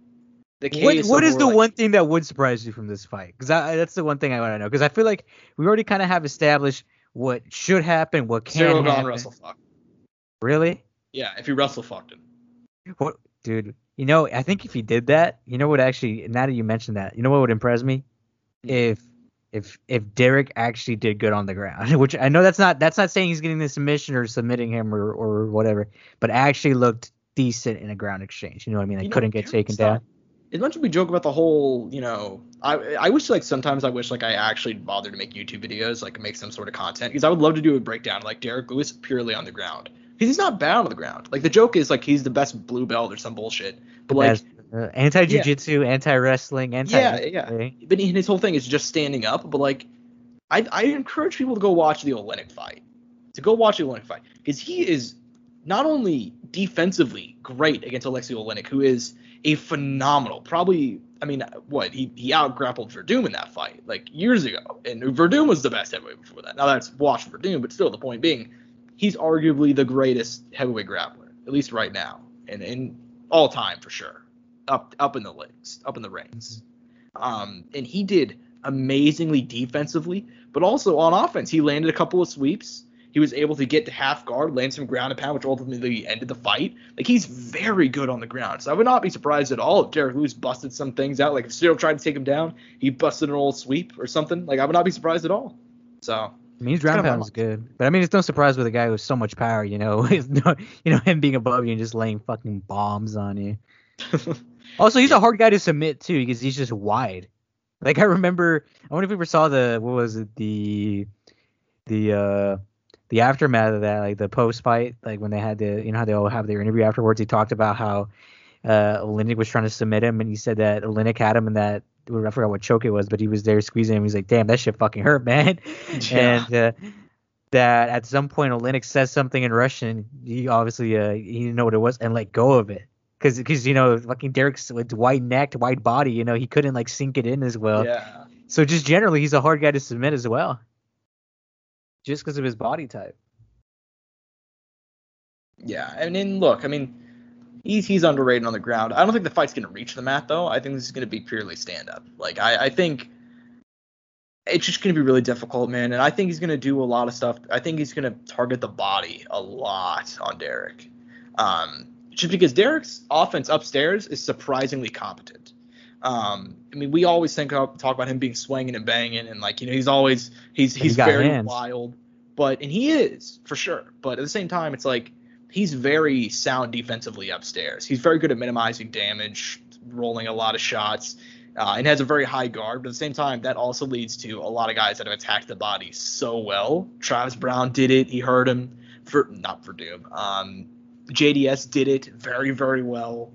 the case. What, what is the like- one thing that would surprise you from this fight? Because that's the one thing I want to know. Because I feel like we already kind of have established what should happen, what can Ciryl happen. Russell fuck? Really? Yeah, if he Russell fucked him. What, dude? You know, I think if he did that, you know what? Actually, now that you mentioned that, you know what would impress me? Hmm. If if if Derrick actually did good on the ground, which I know that's not that's not saying he's getting the submission or submitting him or or whatever, but actually looked decent in a ground exchange. You know what I mean? Like You couldn't get taken down. as much as we joke about the whole, you know, I I wish like sometimes I wish like I actually bothered to make YouTube videos, like make some sort of content, because I would love to do a breakdown like Derrick Lewis purely on the ground, because he's not bad on the ground. Like the joke is like he's the best blue belt or some bullshit, but like As, uh, anti jujitsu, anti wrestling, anti yeah, yeah. But he- his whole thing is just standing up. But like, I I encourage people to go watch the Oleinik fight, to go watch the Oleinik fight, because he is not only defensively great against Alexei Oleinik, who is a phenomenal, probably. I mean, what he he out grappled Werdum in that fight like years ago, and Werdum was the best heavyweight before that. Now that's washed Werdum, but still, the point being, he's arguably the greatest heavyweight grappler, at least right now, and in all time for sure, up up in the legs, up in the ranks. Um, and he did amazingly defensively, but also on offense. He landed a couple of sweeps. He was able to get to half guard, land some ground and pound, which ultimately ended the fight. Like he's very good on the ground. So I would not be surprised at all if Derrick Lewis busted some things out. Like if Ciryl tried to take him down, he busted an old sweep or something. Like I would not be surprised at all. So I mean, his ground pound is good, but I mean, it's no surprise with a guy with so much power. You know, no- you know him being above you and just laying fucking bombs on you. Also, he's a hard guy to submit too because he's just wide. Like I remember, I wonder if you ever saw the what was it the the uh the aftermath of that, like the post fight, like when they had the, you know how they all have their interview afterwards, he talked about how uh Oleinik was trying to submit him, and he said that Oleinik had him in that I forgot what choke it was, but he was there squeezing him. He's like, damn, that shit fucking hurt, man. Yeah. And uh, that at some point Oleinik says something in Russian. He obviously uh, he didn't know what it was and let go of it. Cause, cause you know, fucking Derrick's with wide necked, wide body, you know, he couldn't like sink it in as well. yeah. So just generally, he's a hard guy to submit as well. Just because of his body type. Yeah, and then look, I mean, he's he's underrated on the ground. I don't think the fight's gonna reach the mat though. I think this is gonna be purely stand up. Like I, I think it's just gonna be really difficult, man. And I think he's gonna do a lot of stuff. I think he's gonna target the body a lot on Derrick. Um, just because Derrick's offense upstairs is surprisingly competent. Um, I mean, we always think of, talk about him being swinging and banging, and like you know, he's always he's He's he's very hands. wild, but and he is for sure. But at the same time, it's like he's very sound defensively upstairs. He's very good at minimizing damage, rolling a lot of shots, uh, and has a very high guard. But at the same time, that also leads to a lot of guys that have attacked the body so well. Travis Browne did it. He hurt him for not for Doom. Um, JDS did it very very well.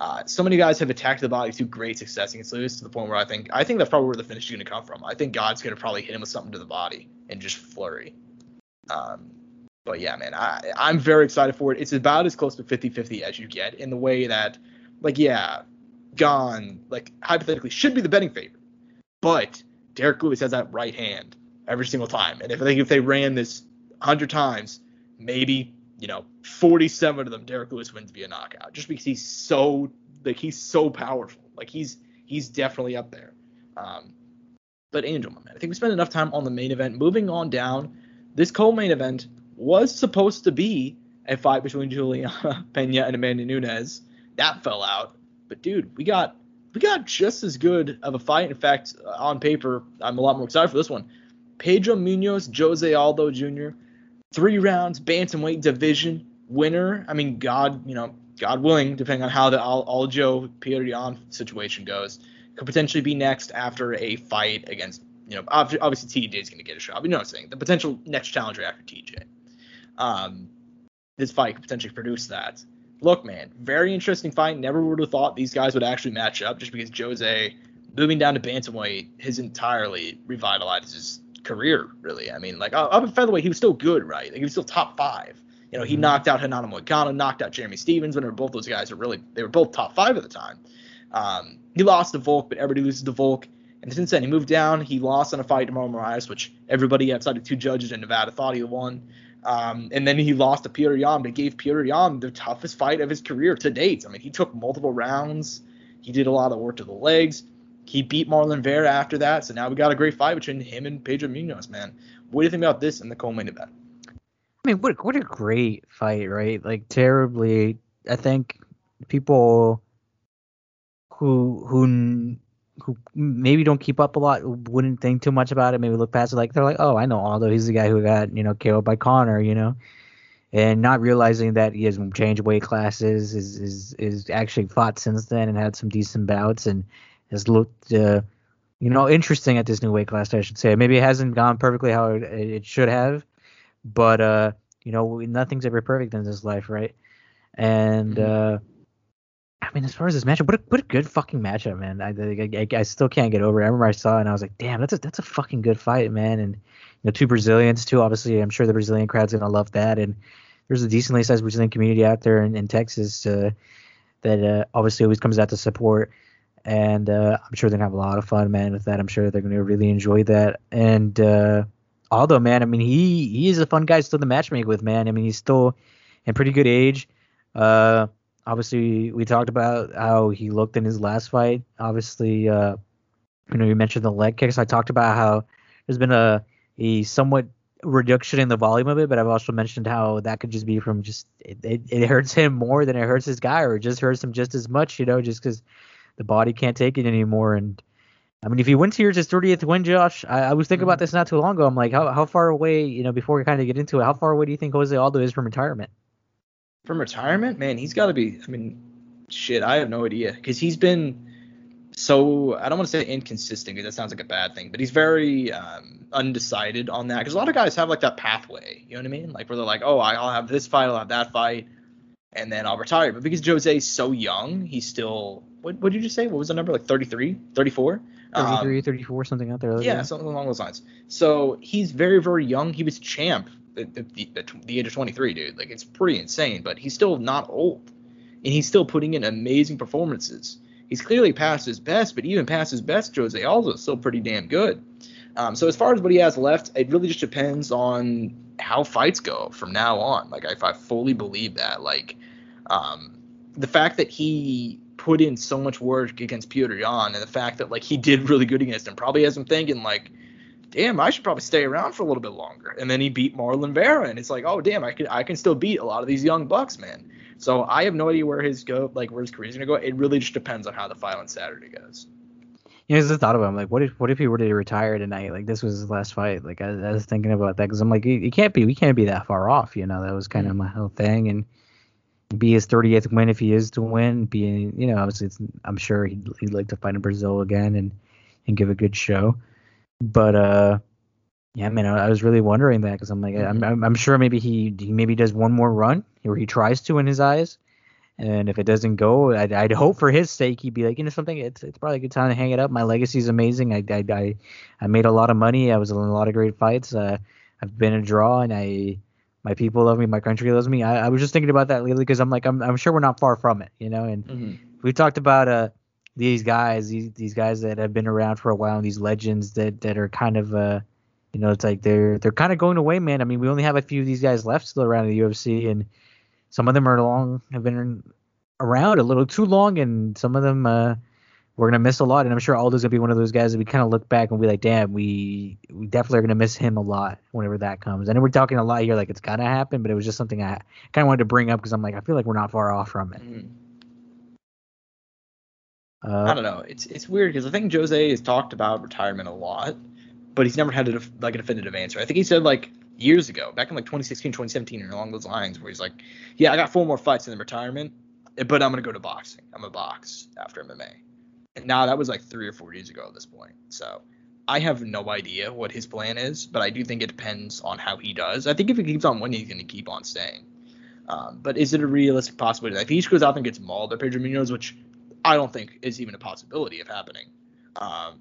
Uh, so many guys have attacked the body to great success against Lewis to the point where I think I think that's probably where the finish is going to come from. I think God's going to probably hit him with something to the body and just flurry. Um, but yeah, man, I, I'm very excited for it. It's about as close to 50-50 as you get in the way that, like, yeah, Gane, like, hypothetically should be the betting favorite. But Derrick Lewis has that right hand every single time. And if I think if they ran this 100 times, maybe, you know, 47 of them Derrick Lewis wins via knockout just because he's so, like, he's so powerful. Like, he's, he's definitely up there. Um, but Angel, my man, I think we spent enough time on the main event. Moving on down, this co-main event was supposed to be a fight between Juliana Pena and Amanda Nunes. That fell out. But dude, we got we got just as good of a fight. In fact, uh, on paper, I'm a lot more excited for this one. Pedro Munhoz, Jose Aldo Jr. Three rounds, bantamweight division winner. I mean, God, you know, God willing, depending on how the Al- Aljo Petr Yan situation goes, could potentially be next after a fight against, you know, obviously TJ is going to get a shot. But you know what I'm saying? The potential next challenger after TJ. Um, this fight could potentially produce that. Look, man, very interesting fight. Never would have thought these guys would actually match up just because Jose moving down to bantamweight has entirely revitalized his career, really. I mean, like up at featherweight, he was still good, right? Like, he was still top five. You know, he Mhm. knocked out Renato Moicano, knocked out Jeremy Stephens. Whenever both those guys are really, they were both top five at the time. Um, he lost to Volk, but everybody loses to Volk. And since then, he moved down. He lost in a fight to Mauro Moraes, which everybody outside of two judges in Nevada thought he won. Um, and then he lost to Petr Yan, but gave Petr Yan the toughest fight of his career to date. I mean, he took multiple rounds. He did a lot of work to the legs. He beat Marlon Vera after that. So now we got a great fight between him and Pedro Munhoz, man. What do you think about this in the co-main event? I mean, what what a great fight, right? Like terribly. I think people who who who maybe don't keep up a lot wouldn't think too much about it. Maybe look past it like they're like, oh, I know Aldo. He's the guy who got you know KO'd by Conor, you know, and not realizing that he has changed weight classes, is is is actually fought since then and had some decent bouts and has looked. Uh, you know, interesting at this new weight class, I should say. Maybe it hasn't gone perfectly how it, it should have, but uh, you know, nothing's ever perfect in this life, right? And Mhm. uh, I mean, as far as this matchup, what a what a good fucking matchup, man. I I, I, I still can't get over it. I remember I saw it and I was like, damn, that's a that's a fucking good fight, man. And you know, two Brazilians too. Obviously, I'm sure the Brazilian crowd's gonna love that. And there's a decently sized Brazilian community out there in, in Texas uh, that uh, obviously always comes out to support. And uh, I'm sure they're gonna have a lot of fun, man, with that. I'm sure they're gonna really enjoy that. And uh, man, I mean, he he is a fun guy still to matchmake with, man. I mean, he's still in pretty good age. Uh, obviously, we talked about how he looked in his last fight. Obviously, uh, you know, you mentioned the leg kicks. I talked about how there's been a a somewhat reduction in the volume of it, but I've also mentioned how that could just be from just it, it, it hurts him more than it hurts his guy, or just hurts him just as much, you know, just because the body can't take it anymore. And I mean, if he wins here, it's his 30th win, Josh. I, I was thinking about this not too long ago. I'm like, how how far away, you know, before we kind of get into it, how far away do you think Jose Aldo is from retirement? From retirement, man, he's got to be. I mean, shit, I have no idea because he's been so I don't want to say inconsistent because that sounds like a bad thing, but he's very um, undecided on that because a lot of guys have like that pathway, you know what I mean? Like where they're like, oh, I'll have this fight, I'll have that fight, and then I'll retire. But because Jose's so young, he's still what what did you say? What was the number? Like 33, 34? 33, um, 34, something out there. Yeah, something along those lines. So he's very, very young. He was champ at, the, at the age of 23, dude. Like it's pretty insane, but he's still not old, and he's still putting in amazing performances he's clearly past his best, but even past his best, Jose Aldo is still pretty damn good. Um, so as far as what he has left, it really just depends on how fights go from now on. Like if I fully believe that, like um, the fact that he put in so much work against Petr Yan, and the fact that like he did really good against him probably has him thinking like, damn, I should probably stay around for a little bit longer. And then he beat Marlon Vera, and it's like, oh damn, I can I can still beat a lot of these young bucks, man. So I have no idea where his go like where his career's gonna go. It really just depends on how the fight on Saturday goes. Yeah, you know, the thought about him like, what if what if he were to retire tonight? Like this was his last fight. Like I, I was thinking about that because I'm like, he, can't be, we can't be that far off. You know, that was kind of mm-hmm. my whole thing, and be his 30th win if he is to win. Be you know, obviously, I'm sure he'd, he'd like to fight in Brazil again and and give a good show. But uh, yeah, man, I was really wondering that because I'm like, I'm, mm-hmm. I'm sure maybe he, he maybe does one more run or he tries to in his eyes, and if it doesn't go, I'd, I'd hope for his sake he'd be like, you know, something. It's it's probably a good time to hang it up. My legacy is amazing. I, I I I made a lot of money. I was in a lot of great fights. Uh, I've been a draw, and I my people love me. My country loves me. I, I was just thinking about that lately because I'm like, I'm I'm sure we're not far from it, you know. And mm-hmm. we talked about uh these guys, these these guys that have been around for a while, and these legends that that are kind of uh you know, it's like they're they're kind of going away, man. I mean, we only have a few of these guys left still around in the UFC, and some of them are long have been around a little too long, and some of them uh, we're gonna miss a lot. And I'm sure Aldo's gonna be one of those guys that we kind of look back and be like, damn, we we definitely are gonna miss him a lot whenever that comes. I know we're talking a lot here, like it's gotta happen, but it was just something I kind of wanted to bring up because I'm like, I feel like we're not far off from it. Mm. Uh, I don't know. It's it's weird because I think Jose has talked about retirement a lot but he's never had a def- like a definitive answer. I think he said like years ago, back in like 2016, 2017, or along those lines, where he's like, "Yeah, I got four more fights in the retirement, but I'm gonna go to boxing. I'm gonna box after MMA." And now that was like three or four years ago at this point. So I have no idea what his plan is, but I do think it depends on how he does. I think if he keeps on winning, he's gonna keep on staying. Um, but is it a realistic possibility? that If he goes out and gets mauled by Pedro Munhoz, which I don't think is even a possibility of happening, um,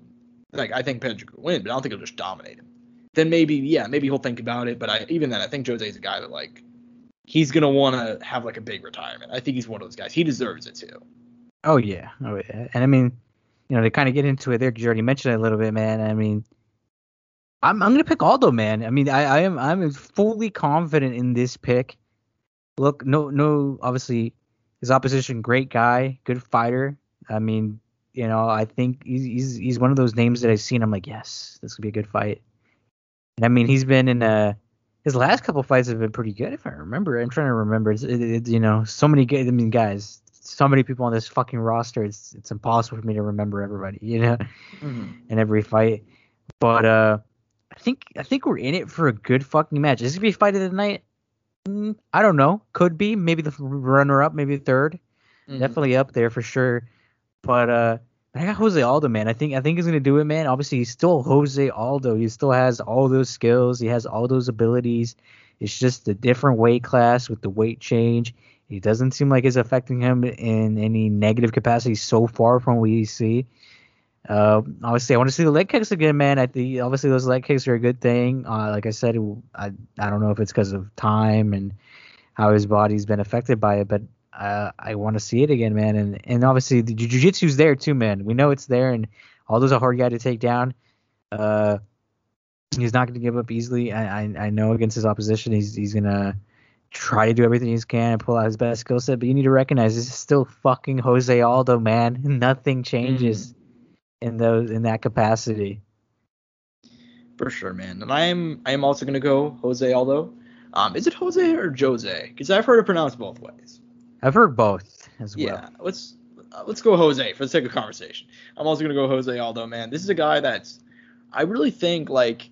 like I think Pedro could win, but I don't think he'll just dominate him. Then maybe yeah, maybe he'll think about it. But I even then I think Jose's a guy that like he's gonna want to have like a big retirement. I think he's one of those guys. He deserves it too. Oh yeah, oh yeah. And I mean, you know, to kind of get into it there, because you already mentioned it a little bit, man. I mean, I'm I'm gonna pick Aldo, man. I mean, I, I am I'm fully confident in this pick. Look, no no, obviously his opposition, great guy, good fighter. I mean, you know, I think he's he's, he's one of those names that I've seen. I'm like, yes, this could be a good fight. And I mean, he's been in uh his last couple fights have been pretty good if I remember. I'm trying to remember. It's, it, it, you know, so many good. I mean, guys, so many people on this fucking roster. It's it's impossible for me to remember everybody. You know, mm-hmm. in every fight. But uh, I think I think we're in it for a good fucking match. Is this gonna be fight of the night? Mm, I don't know. Could be. Maybe the runner up. Maybe the 3rd mm-hmm. Definitely up there for sure. But uh, I got Jose Aldo, man. I think I think he's gonna do it, man. Obviously, he's still Jose Aldo. He still has all those skills. He has all those abilities. It's just a different weight class with the weight change. He doesn't seem like it's affecting him in any negative capacity so far from what we see. Uh, obviously, I want to see the leg kicks again, man. I think obviously those leg kicks are a good thing. Uh, like I said, I I don't know if it's because of time and how his body's been affected by it, but uh, I want to see it again, man. And and obviously the jiu-jitsu's there too, man. We know it's there, and Aldo's a hard guy to take down. Uh, he's not going to give up easily. I, I I know against his opposition, he's he's gonna try to do everything he can and pull out his best skill set. But you need to recognize this is still fucking Jose Aldo, man. Nothing changes mm. in those in that capacity. For sure, man. And I am I am also gonna go Jose Aldo. Um, is it Jose or Jose? Because I've heard it pronounced both ways. I've heard both as well. Yeah, let's uh, let's go Jose for the sake of conversation. I'm also gonna go Jose Aldo, man. This is a guy that's I really think like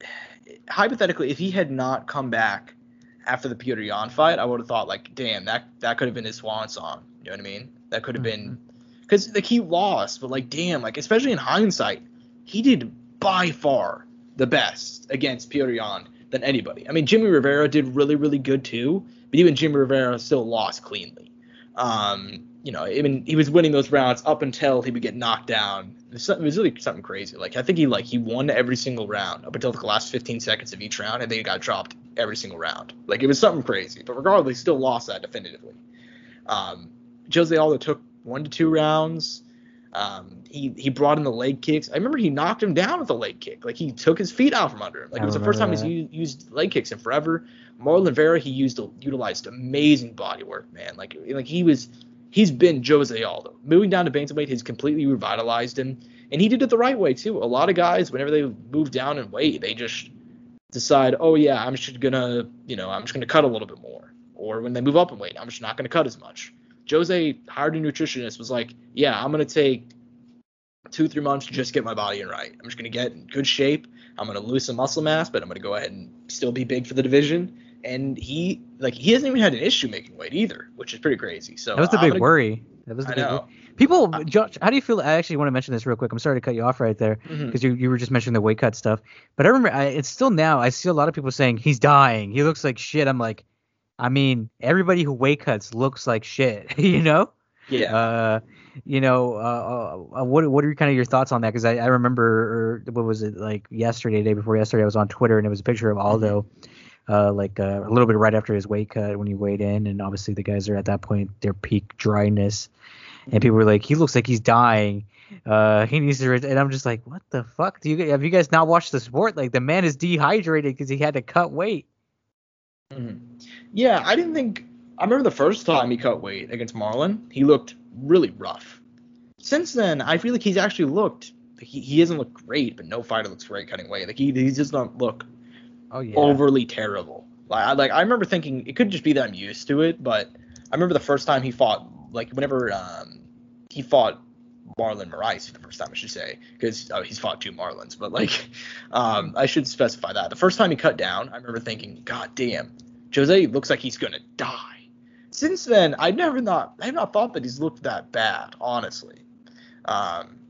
hypothetically, if he had not come back after the Petr Yan fight, I would have thought like, damn, that that could have been his swan song. You know what I mean? That could have mm-hmm. been because like he lost, but like damn, like especially in hindsight, he did by far the best against Petr Yan than anybody. I mean, Jimmy Rivera did really really good too, but even Jimmy Rivera still lost cleanly. Um, you know, I mean, he was winning those rounds up until he would get knocked down. It was, it was really something crazy. Like I think he like he won every single round up until the last 15 seconds of each round, and then he got dropped every single round. Like it was something crazy. But regardless, he still lost that definitively. Um, Jose Aldo took one to two rounds. Um, he he brought in the leg kicks. I remember he knocked him down with a leg kick. Like he took his feet out from under him. Like I it was the first time he's that. used, used leg kicks in forever. Marlon Vera he used utilized amazing body work, man. Like like he was he's been Jose Aldo. Moving down to bantamweight has completely revitalized him, and he did it the right way too. A lot of guys, whenever they move down in weight, they just decide, oh yeah, I'm just gonna you know I'm just gonna cut a little bit more. Or when they move up in weight, I'm just not gonna cut as much. Jose hired a nutritionist was like, yeah, I'm gonna take two three months to just get my body in right. I'm just gonna get in good shape. I'm gonna lose some muscle mass, but I'm gonna go ahead and still be big for the division. And he like he hasn't even had an issue making weight either, which is pretty crazy. So That was the I'm big gonna- worry. That was the I big know. worry. People, Josh, how do you feel? I actually want to mention this real quick. I'm sorry to cut you off right there because you, you were just mentioning the weight cut stuff. But I remember, I, it's still now. I see a lot of people saying he's dying. He looks like shit. I'm like, I mean, everybody who weight cuts looks like shit. you know? Yeah. Uh, you know, uh, uh, what what are kind of your thoughts on that? Because I, I remember, or what was it like yesterday, day before yesterday? I was on Twitter and it was a picture of Aldo, uh, like uh, a little bit right after his weight cut when he weighed in, and obviously the guys are at that point their peak dryness, and people were like, he looks like he's dying. Uh, he needs to, and I'm just like, what the fuck? Do you have you guys not watched the sport? Like the man is dehydrated because he had to cut weight. Mhm. Yeah, I didn't think. I remember the first time he cut weight against Marlon, he looked really rough. Since then, I feel like he's actually looked. He, he doesn't look great, but no fighter looks great cutting weight. Like he, he does not look Oh yeah. overly terrible. Like I like I remember thinking it could just be that I'm used to it, but I remember the first time he fought, like whenever um he fought Marlon Moraes for the first time, I should say, because uh, he's fought two Marlins, but like um I should specify that the first time he cut down, I remember thinking, God damn, Jose looks like he's gonna die. Since then, I never not I have not thought that he's looked that bad, honestly. Um,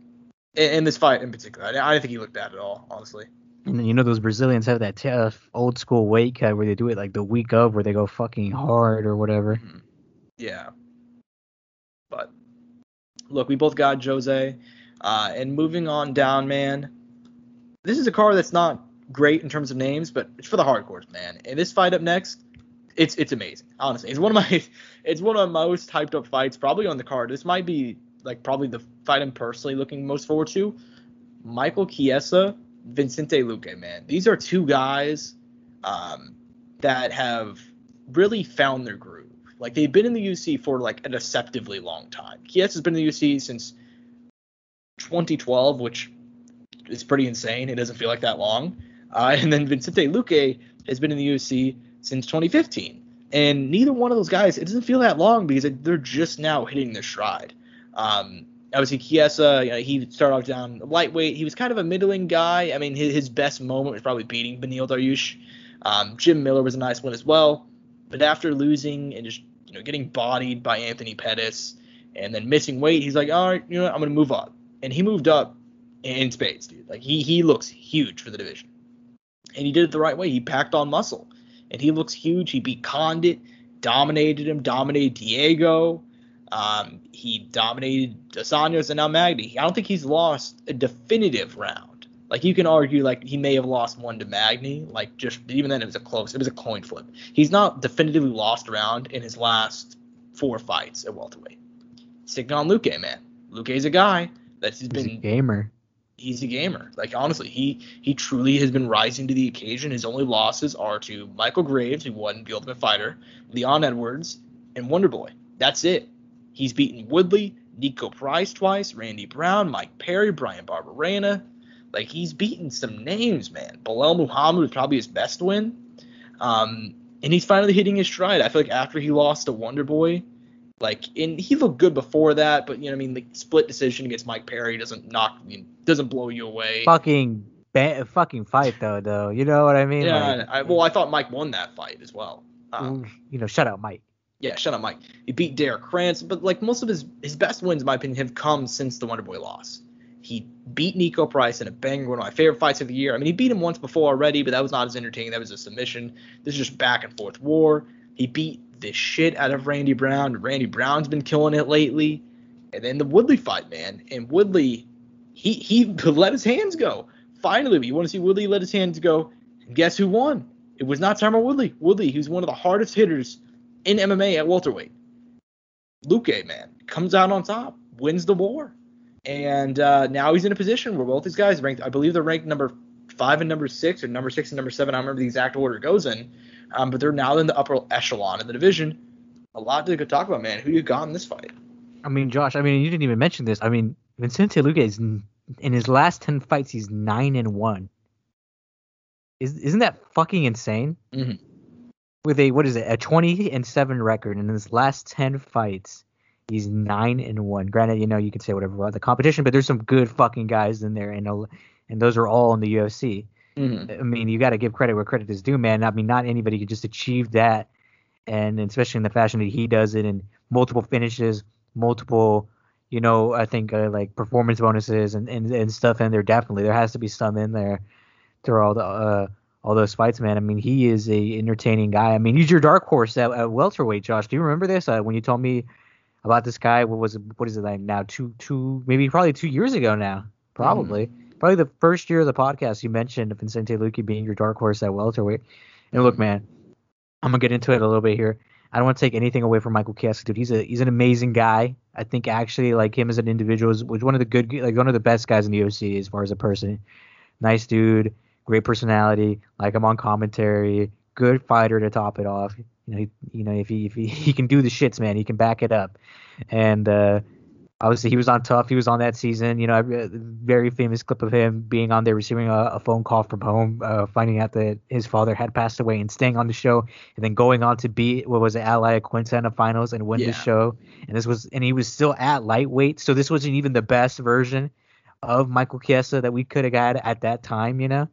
in, in this fight in particular, I, I didn't think he looked bad at all, honestly. And then you know those Brazilians have that tough old school weight cut where they do it like the week of where they go fucking hard or whatever. Yeah. But look, we both got Jose. Uh, and moving on down, man. This is a card that's not great in terms of names, but it's for the hardcores, man. And this fight up next, it's it's amazing. Honestly, it's one of my it's one of my most hyped up fights probably on the card. This might be like probably the fight I'm personally looking most forward to. Michael Chiesa, Vincente Luque, man. These are two guys um, that have really found their groove. Like they've been in the UFC for like a deceptively long time. Chiesa's been in the UFC since 2012, which is pretty insane. It doesn't feel like that long. Uh, and then Vincente Luque has been in the UFC since 2015. And neither one of those guys, it doesn't feel that long because they're just now hitting their stride. Um, obviously, Chiesa, you know, he started off down lightweight. He was kind of a middling guy. I mean, his, his best moment was probably beating Beneil Dariush. Um, Jim Miller was a nice one as well. But after losing and just you know getting bodied by Anthony Pettis and then missing weight, he's like, all right, you know, what, I'm gonna move up. And he moved up in spades, dude. Like he he looks huge for the division, and he did it the right way. He packed on muscle, and he looks huge. He beat Condit, dominated him, dominated Diego. Um, he dominated Asanios and now Magny. I don't think he's lost a definitive round. Like you can argue, like he may have lost one to Magny, like just even then it was a close, it was a coin flip. He's not definitively lost a round in his last four fights at welterweight. Sticking on Luque, man. Luque's a guy that's He's a been gamer. he's a gamer. Like honestly, he he truly has been rising to the occasion. His only losses are to Michael Graves, who won the Ultimate Fighter, Leon Edwards, and Wonderboy. That's it. He's beaten Woodley, Niko Price twice, Randy Brown, Mike Perry, Bryan Barberena. Like he's beaten some names, man. Belal Muhammad was probably his best win. Um, and he's finally hitting his stride. I feel like after he lost to Wonderboy, like and he looked good before that, but you know what I mean the split decision against Mike Perry doesn't knock doesn't blow you away. Fucking ba- fucking fight though, though. You know what I mean? yeah, Like, I, well I thought Mike won that fight as well. Um, you know, shut out Mike. Yeah, shut up, Mike. He beat Derrick Krantz, but like most of his his best wins, in my opinion, have come since the Wonder Boy loss. He beat Niko Price in a banger, one of my favorite fights of the year. I mean, he beat him once before already, but that was not as entertaining. That was a submission. This is just back and forth war. He beat the shit out of Randy Brown. Randy Brown's been killing it lately. And then the Woodley fight, man. And Woodley, he he let his hands go. Finally, you want to see Woodley let his hands go. And guess who won? It was not Tyron Woodley. Woodley, who's one of the hardest hitters in MMA at welterweight. Luque, man, comes out on top, wins the war. And uh, now he's in a position where both these guys ranked, I believe they're ranked number five and number six, or number six and number seven. I don't remember the exact order it goes in. Um, but they're now in the upper echelon of the division. A lot to talk about, man. Who you got in this fight? I mean, Josh. I mean, you didn't even mention this. I mean, Vicente Luque is in his last ten fights, he's nine and one. Is isn't that fucking insane? Mm-hmm. With a what is it, a twenty and seven record, and in his last ten fights, he's nine and one. Granted, you know you can say whatever about the competition, but there's some good fucking guys in there, and and those are all in the UFC. Mm-hmm. I mean, you got to give credit where credit is due, man. I mean, not anybody could just achieve that, and especially in the fashion that he does it, in multiple finishes, multiple, you know, I think uh, like performance bonuses and, and and stuff in there. Definitely, there has to be some in there through all the uh, all those fights, man. I mean, he is a entertaining guy. I mean, he's your dark horse at, at welterweight, Josh. Do you remember this uh, when you told me about this guy? What was it, what is it like now? Two two maybe probably two years ago now, probably. Mm probably the first year of the podcast you mentioned Vincente Luque being your dark horse at welterweight. And look, man, I'm gonna get into it a little bit here. I don't want to take anything away from Michael Chiesa, dude. He's a he's an amazing guy. I think actually like him as an individual is was one of the good like one of the best guys in the UFC as far as a person. Nice dude, great personality. Like him on commentary, good fighter to top it off. You know, he, you know if he if he, he can do the shits, man, he can back it up. And uh obviously he was on tough. He was on that season. You know, a very famous clip of him being on there receiving a, a phone call from home, uh, finding out that his father had passed away and staying on the show, and then going on to beat what was it, Al Iaquinta in the finals and win Yeah. the show. And this was, and he was still at lightweight, so this wasn't even the best version of Michael Chiesa that we could have got at that time. You know,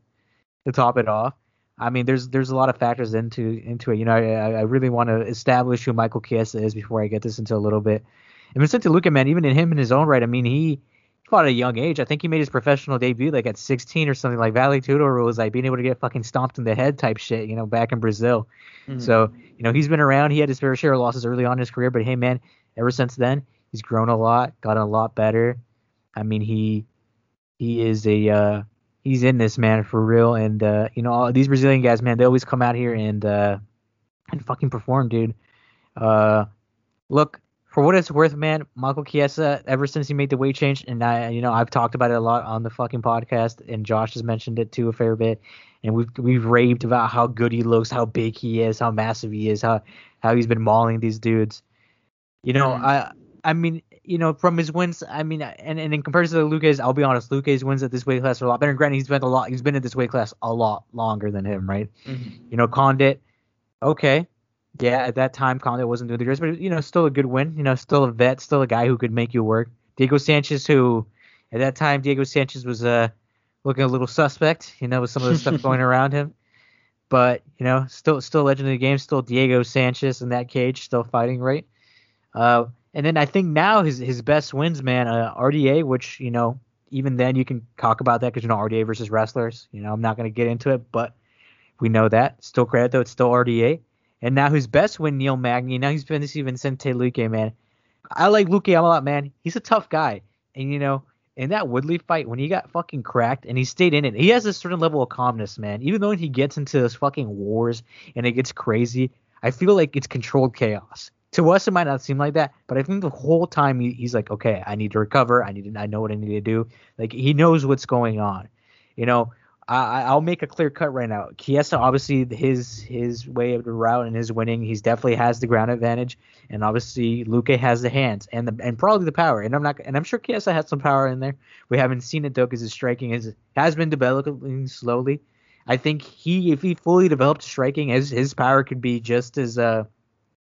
to top it off. I mean, there's there's a lot of factors into into it. You know, I, I really want to establish who Michael Chiesa is before I get this into a little bit. And Vicente Luca, man, even in him in his own right, I mean, he fought at a young age. I think he made his professional debut like at 16 or something. Like Vale Tudo was like being able to get fucking stomped in the head type shit, you know, back in Brazil. Mhm. So, you know, he's been around. He had his fair share of losses early on in his career, but hey, man, ever since then, he's grown a lot, gotten a lot better. I mean, he he is a uh, he's in this man for real. And uh, you know, all these Brazilian guys, man, they always come out here and uh, and fucking perform, dude. Uh, look, for what it's worth, man, Michael Chiesa, ever since he made the weight change, and I, you know, I've talked about it a lot on the fucking podcast, and Josh has mentioned it too a fair bit, and we've we've raved about how good he looks, how big he is, how massive he is, how how he's been mauling these dudes. You know, Mhm. I I mean, you know, from his wins, I mean, and, and in comparison to Luque's, I'll be honest, Luque's wins at this weight class are a lot better. And granted, he's been a lot, he's been in this weight class a lot longer than him, right? Mhm. You know, Condit, okay. Yeah, at that time, Condit wasn't doing the greatest, but, you know, still a good win. You know, still a vet, still a guy who could make you work. Diego Sanchez, who at that time, Diego Sanchez was uh, looking a little suspect, you know, with some of the stuff going around him. But, you know, still still a legend of the game, still Diego Sanchez in that cage, still fighting, right? Uh, and then I think now his his best wins, man, uh, RDA, which, you know, even then you can talk about that because, you know, RDA versus wrestlers. You know, I'm not to get into it, but we know that. Still credit, though, it's still RDA. And now his best win, Neil Magny. Now he's been this even Vicente Luque, man. I like Luque a lot, man. He's a tough guy. And, you know, in that Woodley fight, when he got fucking cracked and he stayed in it, he has a certain level of calmness, man. Even though he gets into those fucking wars and it gets crazy, I feel like it's controlled chaos. To us, it might not seem like that, but I think the whole time he, he's like, okay, I need to recover. I need to, I know what I need to do. Like he knows what's going on. You know, I, I'll make a clear cut right now. Chiesa, obviously, his his way of the route and his winning, he's definitely has the ground advantage, and obviously Luque has the hands and the and probably the power. And I'm not, and I'm sure Chiesa has some power in there. We haven't seen it though, because his striking is has been developing slowly. I think he, if he fully developed striking, his his power could be just as uh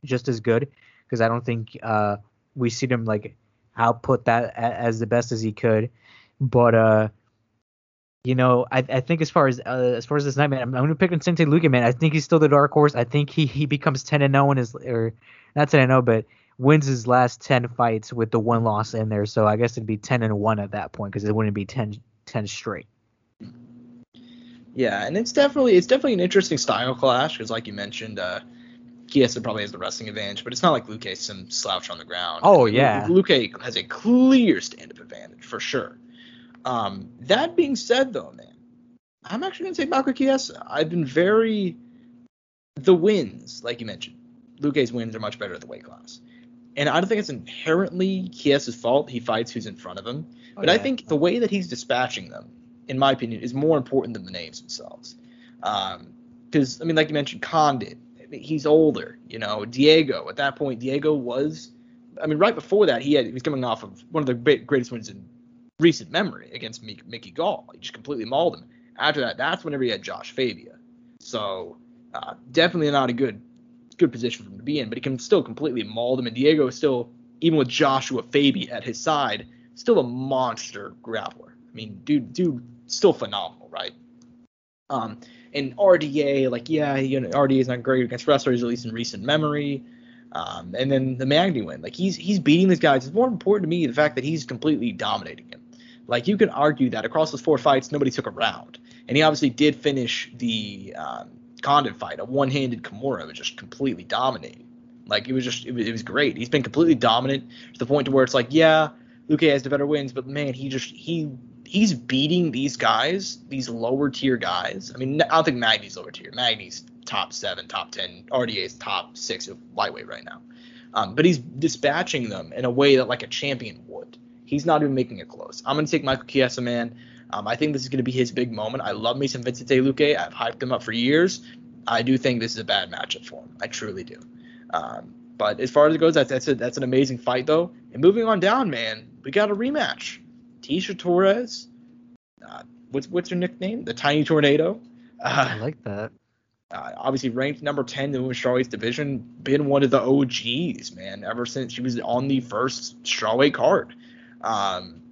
just as good, because I don't think uh we see him like output that as the best as he could. But uh you know, I, I think as far as uh, as far as this night, man, I'm, I'm gonna pick Vicente Luque, man. I think he's still the dark horse. I think he he becomes 10 and 0 in his or not 10 and 0, but wins his last 10 fights with the one loss in there. So I guess it'd be 10 and 1 at that point because it wouldn't be 10 10 straight. Yeah, and it's definitely it's definitely an interesting style clash because, like you mentioned, uh, Chiesa probably has the wrestling advantage, but it's not like Luque some slouch on the ground. Oh, yeah. Luque has a clear stand-up advantage for sure. Um, that being said, though, man, I'm actually gonna take Marco Chiesa. I've been very the wins, like you mentioned, Luque's wins are much better at the weight class, and I don't think it's inherently Chiesa's fault. He fights who's in front of him, Oh, but I think the way that he's dispatching them, in my opinion, is more important than the names themselves. Because I mean, like you mentioned, Condit, I mean, he's older. You know, Diego. At that point, Diego was. I mean, right before that, he had he was coming off of one of the greatest wins in recent memory against Mickey, Gall. He just completely mauled him. After that, that's whenever he had Josh Fabia. So uh, definitely not a good good position for him to be in, but he can still completely maul him. And Diego is still, even with Joshua Fabia at his side, still a monster grappler. I mean, dude, dude, still phenomenal, right? Um, and RDA, like, yeah, you know, RDA is not great against wrestlers, at least in recent memory. Um, and then the Magny win, like he's he's beating these guys. It's more important to me the fact that he's completely dominating him. Like you can argue that across those four fights, nobody took a round, and he obviously did finish the um, Condon fight, a one-handed Kimura, was just completely dominating. Like it was just it was, it was great. He's been completely dominant to the point to where it's like, yeah, Luque has the better wins, but man, he just he he's beating these guys, these lower tier guys. I mean, I don't think Magny's lower tier. Magny's top seven, top ten. RDA's top six of lightweight right now. Um, but he's dispatching them in a way that like a champion would. He's not even making it close. I'm gonna take Michael Chiesa, man. Um, I think this is gonna be his big moment. I love me some Vincente Luque. I've hyped him up for years. I do think this is a bad matchup for him. I truly do. Um, but as far as it goes, that's that's a, that's an amazing fight though. And moving on down, man, we got a rematch. Tecia Torres. Uh, what's what's her nickname? The Tiny Tornado. I Uh, like that. uh, obviously ranked number 10 in the women's strawweight division, been one of the OGs, man, ever since she was on the first strawweight card. Um,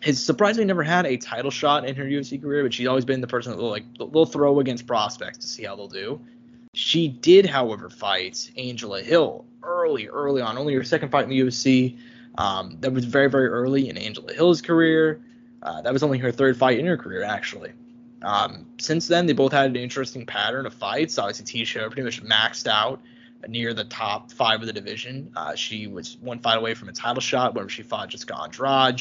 has surprisingly never had a title shot in her UFC career, but she's always been the person that will like they'll throw against prospects to see how they'll do. She did, however, fight Angela Hill early, early on, only her second fight in the UFC. Um, that was very, very early in Angela Hill's career. Uh, that was only her third fight in her career, actually. Um, since then, they both had an interesting pattern of fights. Obviously, Tecia pretty much maxed out near the top five of the division. Uh, she was one fight away from a title shot whenever she fought Jessica Andrade.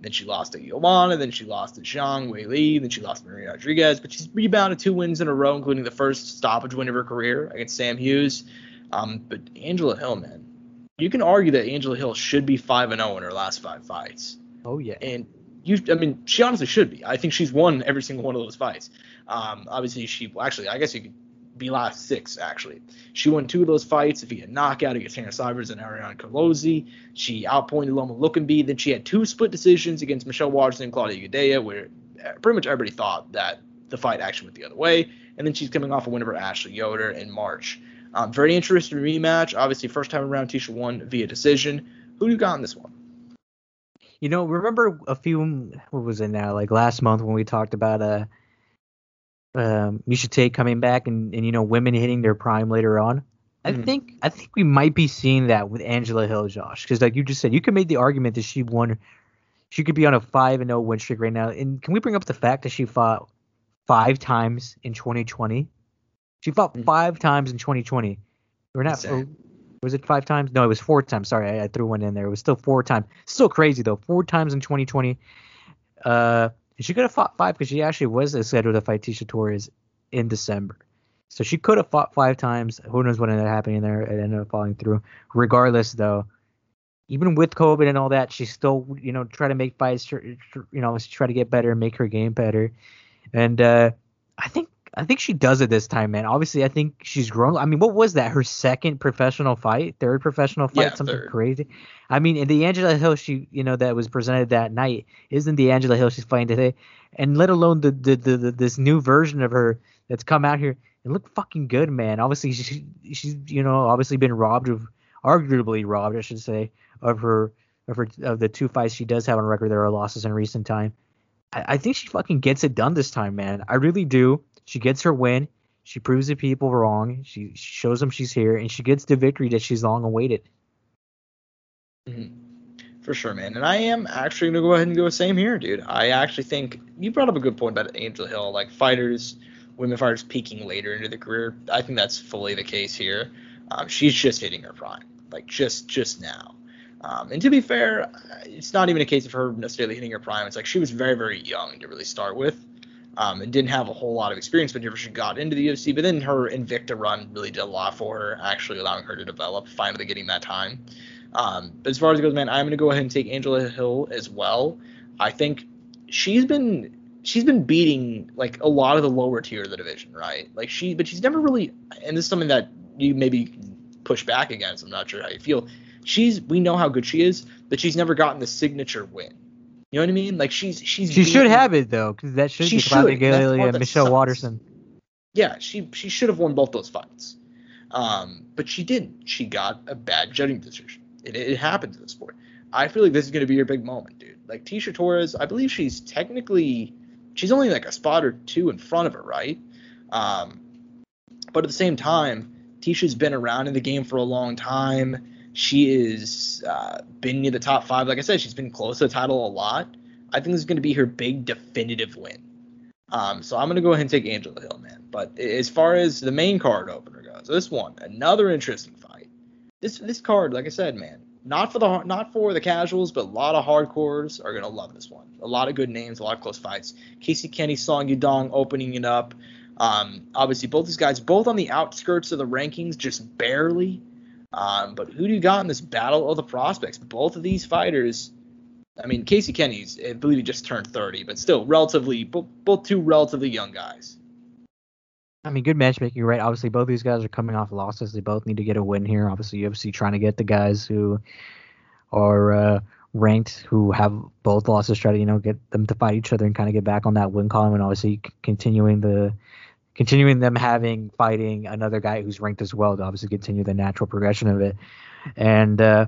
Then she lost to Joanna. Then she lost to Zhang Wei Li. Then she lost to Maria Rodriguez. But she's rebounded two wins in a row, including the first stoppage win of her career against Sam Hughes. Um, but Angela Hill, man, you can argue that Angela Hill should be 5 and 0 in her last five fights. Oh yeah. And you, I mean, she honestly should be. I think she's won every single one of those fights. Um, obviously, she well, actually, I guess you could be last six actually. She won two of those fights via knockout against Hannah Cifers and Ariane Colosi. She outpointed Loma Lookboonmee. Then she had two split decisions against Michelle Waterson and Claudia Gadelha, where pretty much everybody thought that the fight actually went the other way. And then she's coming off a win over Ashley Yoder in March. Um, very interesting rematch. Obviously, first time around, Tecia won via decision. Who do you got in this one? You know, remember a few what was it now? Like last month when we talked about uh um Miesha Tate coming back and, and you know women hitting their prime later on. I Mhm. think I think we might be seeing that with Angela Hill, Josh, because like you just said, you could make the argument that she won. She could be on a five and zero win streak right now. And can we bring up the fact that she fought five times in 2020? She fought Mhm. five times in 2020. We're not. Oh, was it five times? No, it was four times. Sorry, I, I threw one in there. It was still four times. Still crazy though. Four times in 2020. Uh, she could have fought five because she actually was scheduled to fight Tecia Torres in December. So she could have fought five times. Who knows what ended up happening there? It ended up falling through. Regardless, though, even with COVID and all that, she still, you know, try to make fights, you know, try to get better, make her game better. And uh, I think I think she does it this time, man. Obviously, I think she's grown. I mean, what was that? Her second professional fight, third professional fight, Yeah, something third. crazy. I mean, and the Angela Hill she, you know, that was presented that night isn't the Angela Hill she's fighting today, and let alone the the, the, the this new version of her that's come out here and look fucking good, man. Obviously, she, she's you know obviously been robbed of, arguably robbed, I should say, of her of her of the two fights she does have on record. There are losses in recent time. I, I think she fucking gets it done this time, man. I really do. She gets her win. She proves the people wrong. She, shows them she's here, and she gets the victory that she's long awaited. Mm-hmm. For sure, man. And I am actually gonna go ahead and go the same here, dude. I actually think you brought up a good point about Angel Hill, like fighters, women fighters peaking later into the career. I think that's fully the case here. Um, she's just hitting her prime, like just just now. Um, and to be fair, it's not even a case of her necessarily hitting her prime. It's like she was very very young to really start with, um, and didn't have a whole lot of experience whenever she got into the UFC. But then her Invicta run really did a lot for her, actually allowing her to develop, finally getting that time. Um, but as far as it goes, man, I'm gonna go ahead and take Angela Hill as well. I think she's been she's been beating like a lot of the lower tier of the division, right? Like she, but she's never really, and this is something that you maybe push back against. I'm not sure how you feel. She's we know how good she is, but she's never gotten the signature win. You know what I mean? Like she's she's she should have it though, because that should be should. Gadelha, Michelle sucks. Waterson. Yeah, she she should have won both those fights, um, but she didn't. She got a bad judging decision. It, it happens in the sport. I feel like this is going to be your big moment, dude. Like Tecia Torres, I believe she's technically she's only like a spot or two in front of her, right? Um, but at the same time, Tecia's been around in the game for a long time. She is uh, been near the top five. Like I said, she's been close to the title a lot. I think this is going to be her big definitive win. Um, so I'm going to go ahead and take Angela Hill, man. But as far as the main card opener goes, this one, another interesting fight. This this card, like I said, man, not for the not for the casuals, but a lot of hardcores are gonna love this one. A lot of good names, a lot of close fights. Casey Kenney, Song Yadong opening it up. Um, obviously, both these guys, both on the outskirts of the rankings, just barely. Um, but who do you got in this battle of the prospects? Both of these fighters. I mean, Casey Kenney's, I believe he just turned 30, but still relatively, both, two relatively young guys. I mean, good matchmaking, right? Obviously, both these guys are coming off losses. They both need to get a win here. Obviously, UFC trying to get the guys who are uh, ranked, who have both losses, try to you know get them to fight each other and kind of get back on that win column, and obviously continuing the continuing them having fighting another guy who's ranked as well to obviously continue the natural progression of it. And uh,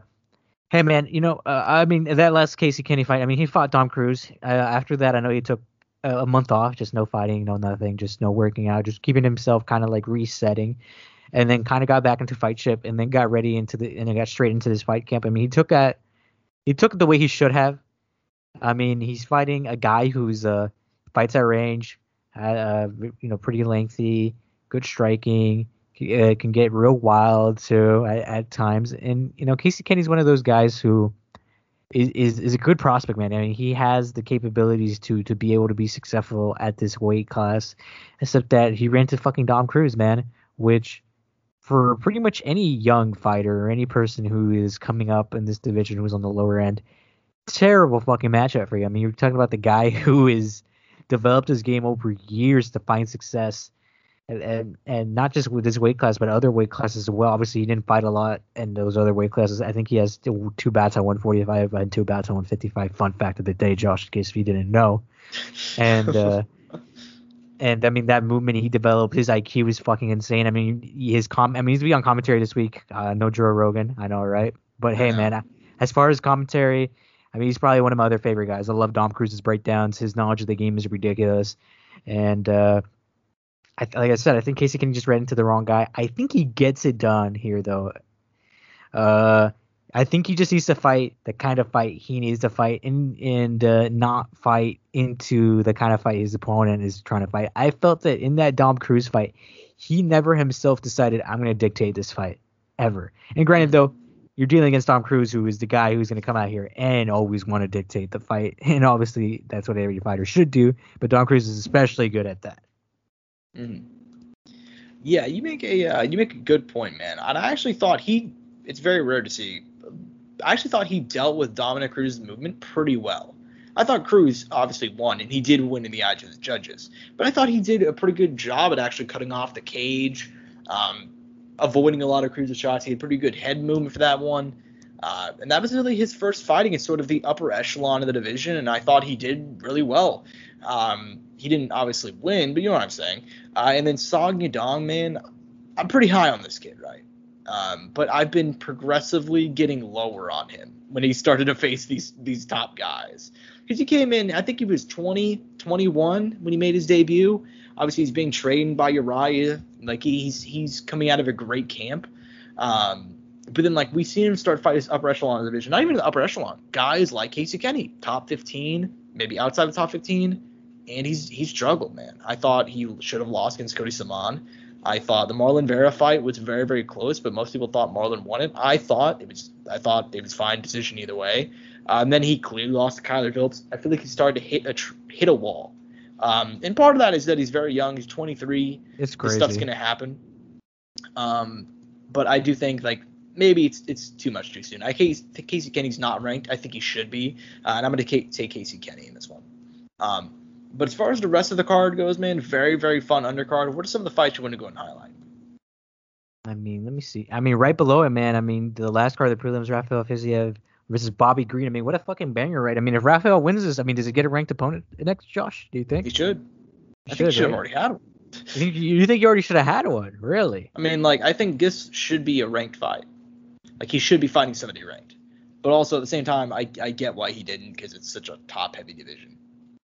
hey, man, you know, uh, I mean that last Casey Kenney fight. I mean, he fought Dom Cruz. Uh, after that, I know he took a month off, just no fighting, no nothing, just no working out, just keeping himself kind of like resetting, and then kind of got back into fight ship, and then got ready into the and then got straight into this fight camp. I mean, he took that, he took it the way he should have. I mean, he's fighting a guy who's uh fights at range, uh you know pretty lengthy, good striking, uh, can get real wild too at, at times, and you know Casey Kenney's one of those guys who is, is is a good prospect, man. I mean, he has the capabilities to to be able to be successful at this weight class, except that he ran to fucking Dom Cruz, man, which for pretty much any young fighter or any person who is coming up in this division who's on the lower end, terrible fucking matchup for you. I mean, you're talking about the guy who is developed his game over years to find success and, and and not just with his weight class, but other weight classes as well. Obviously, he didn't fight a lot in those other weight classes. I think he has two, two bats at 145 and two bats at 155. Fun fact of the day, Josh, in case if you didn't know. And uh, and I mean that movement he developed, his IQ is fucking insane. I mean his com. I mean he's be on commentary this week. Uh, no Joe Rogan, I know, right? But hey, man, as far as commentary, I mean he's probably one of my other favorite guys. I love Dom Cruz's breakdowns. His knowledge of the game is ridiculous, and. uh I, like I said, I think Casey Kenney just ran into the wrong guy. I think he gets it done here, though. Uh, I think he just needs to fight the kind of fight he needs to fight, and and uh, not fight into the kind of fight his opponent is trying to fight. I felt that in that Dom Cruz fight, he never himself decided I'm going to dictate this fight ever. And granted, though, you're dealing against Dom Cruz, who is the guy who's going to come out here and always want to dictate the fight, and obviously that's what every fighter should do. But Dom Cruz is especially good at that. Mm-hmm. Yeah, you make a uh, you make a good point, man. And I actually thought he. It's very rare to see. I actually thought he dealt with Dominick Cruz's movement pretty well. I thought Cruz obviously won, and he did win in the eyes of the judges. But I thought he did a pretty good job at actually cutting off the cage, um, avoiding a lot of cruiser shots. He had pretty good head movement for that one. Uh, and that was really his first fight against sort of the upper echelon of the division, and I thought he did really well. Um, he didn't obviously win, but you know what I'm saying. Uh, and then Song Yadong, man, I'm pretty high on this kid, right? Um, but I've been progressively getting lower on him when he started to face these these top guys. Because he came in, I think he was 20, 21 when he made his debut. Obviously, he's being trained by Uriah. Like he's he's coming out of a great camp. Um, but then like we seen him start fight his upper echelon of division, not even the upper echelon. Guys like Casey Kenney, top 15, maybe outside the top 15, and he's he's struggled, man. I thought he should have lost against Cody Stamann. I thought the Marlon Vera fight was very very close, but most people thought Marlon won it. I thought it was I thought it was fine decision either way. And then he clearly lost to Kyler Phillips. I feel like he started to hit a tr- hit a wall. Um, and part of that is that he's very young. He's 23. It's This crazy. stuff's gonna happen. Um, but I do think like maybe it's it's too much too soon. I think Casey Kenney's not ranked. I think he should be, uh, and I'm gonna take Casey Kenney in this one. Um, but as far as the rest of the card goes, man, very very fun undercard. What are some of the fights you want to go and highlight? I mean, let me see. I mean, right below it, man. I mean, the last card the prelims, Rafael Fiziev versus Bobby Green. I mean, what a fucking banger, right? I mean, if Rafael wins this, I mean, does he get a ranked opponent next, Josh? Do you think? He should. I Should, think he should have already had one. You think, you think you already should have had one? Really? I mean, like I think this should be a ranked fight. Like he should be fighting somebody ranked. But also at the same time, I I get why he didn't because it's such a top heavy division.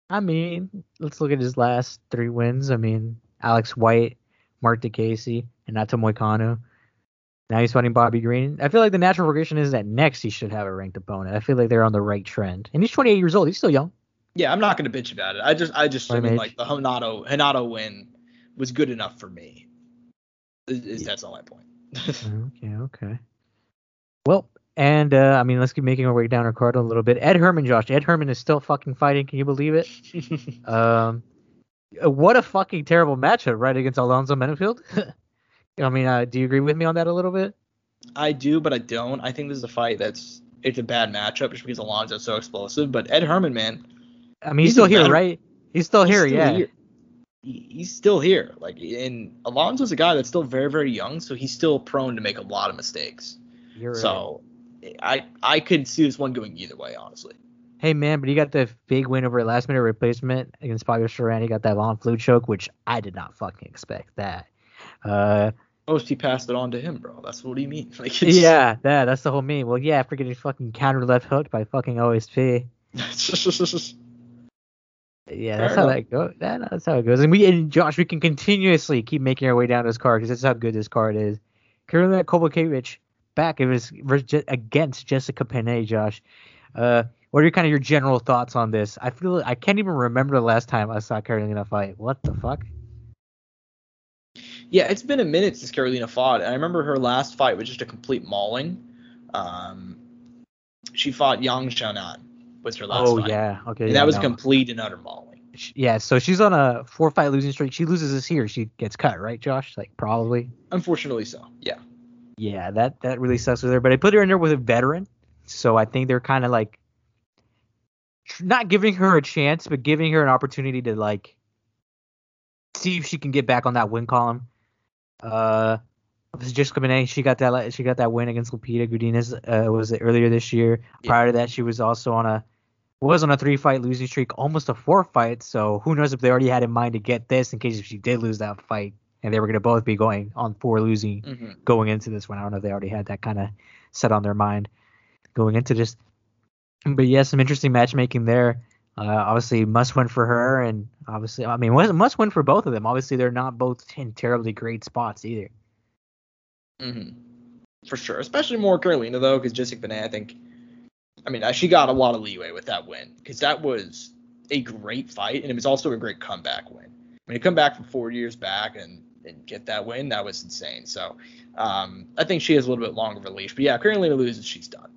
I mean, let's look at his last three wins. I mean, Alex White, Marc Diakiese, and Nato Moicano. Now he's fighting Bobby Green. I feel like the natural progression is that next he should have a ranked opponent. I feel like they're on the right trend. And he's 28 years old. He's still young. Yeah, I'm not gonna bitch about it. I just I just I mean like the Hanato Hanato win was good enough for me. Is, is that's all my point. Okay, okay. Well, and uh, I mean, let's keep making our way down our card a little bit. Ed Herman, Josh. Ed Herman is still fucking fighting. Can you believe it? Um, what a fucking terrible matchup, right, against Alonzo Menifield. I mean, uh, do you agree with me on that a little bit? I do, but I don't. I think this is a fight that's it's a bad matchup just because Alonzo's so explosive. But Ed Herman, man, I mean, he's, He's still here, veteran. right? He's still he's here, still yeah. here. He's still here. Like, and Alonzo's a guy that's still very, very young, so he's still prone to make a lot of mistakes. You're right. So, I I could see this one going either way, honestly. Hey man, but he got the big win over last minute replacement against Fabio Cherant. He got that von flue choke, which I did not fucking expect that. Uh, Most he passed it on to him, bro. That's what he means. Like, it's, yeah, that that's the whole meme. Well, yeah, after getting fucking counter left hooked by fucking OSP. Yeah, that's Fair how enough. that goes. That, that's how it goes. And we and Josh, we can continuously keep making our way down this card because that's how good this card is. Karolina Kowalkiewicz back. It was against Jessica Penne. Josh, uh, what are your, kind of your general thoughts on this? I feel I can't even remember the last time I saw Karolina fight. What the fuck? Yeah, it's been a minute since Karolina fought. And I remember her last fight was just a complete mauling. Um, she fought Yang Xiaonan was her last oh fight. yeah, okay. And yeah, that was no. complete and utter mauling. Yeah, so she's on a four fight losing streak. She loses this here, she gets cut, right, Josh? Like probably. Unfortunately so. Yeah. Yeah, that that really sucks with her. But I put her in there with a veteran, so I think they're kind of like tr- not giving her a chance, but giving her an opportunity to like see if she can get back on that win column. Uh, just coming in. She got that she got that win against Lupita Godinez. Uh, was it earlier this year? Yeah. Prior to that, she was also on a was on a three fight losing streak, almost a four fight. So who knows if they already had in mind to get this in case if she did lose that fight, and they were gonna both be going on four losing hmm going into this one. I don't know if they already had that kind of set on their mind going into this. But yeah, some interesting matchmaking there. Uh, obviously, must win for her, and obviously, I mean, must win for both of them. Obviously, they're not both in terribly great spots either. hmm For sure. Especially more Karolina, though, because Jessica Penne, I think, I mean, she got a lot of leeway with that win because that was a great fight, and it was also a great comeback win. When you come back from four years back and, and get that win, that was insane. So um, I think she has a little bit longer of a leash. But yeah, Karolina loses, she's done,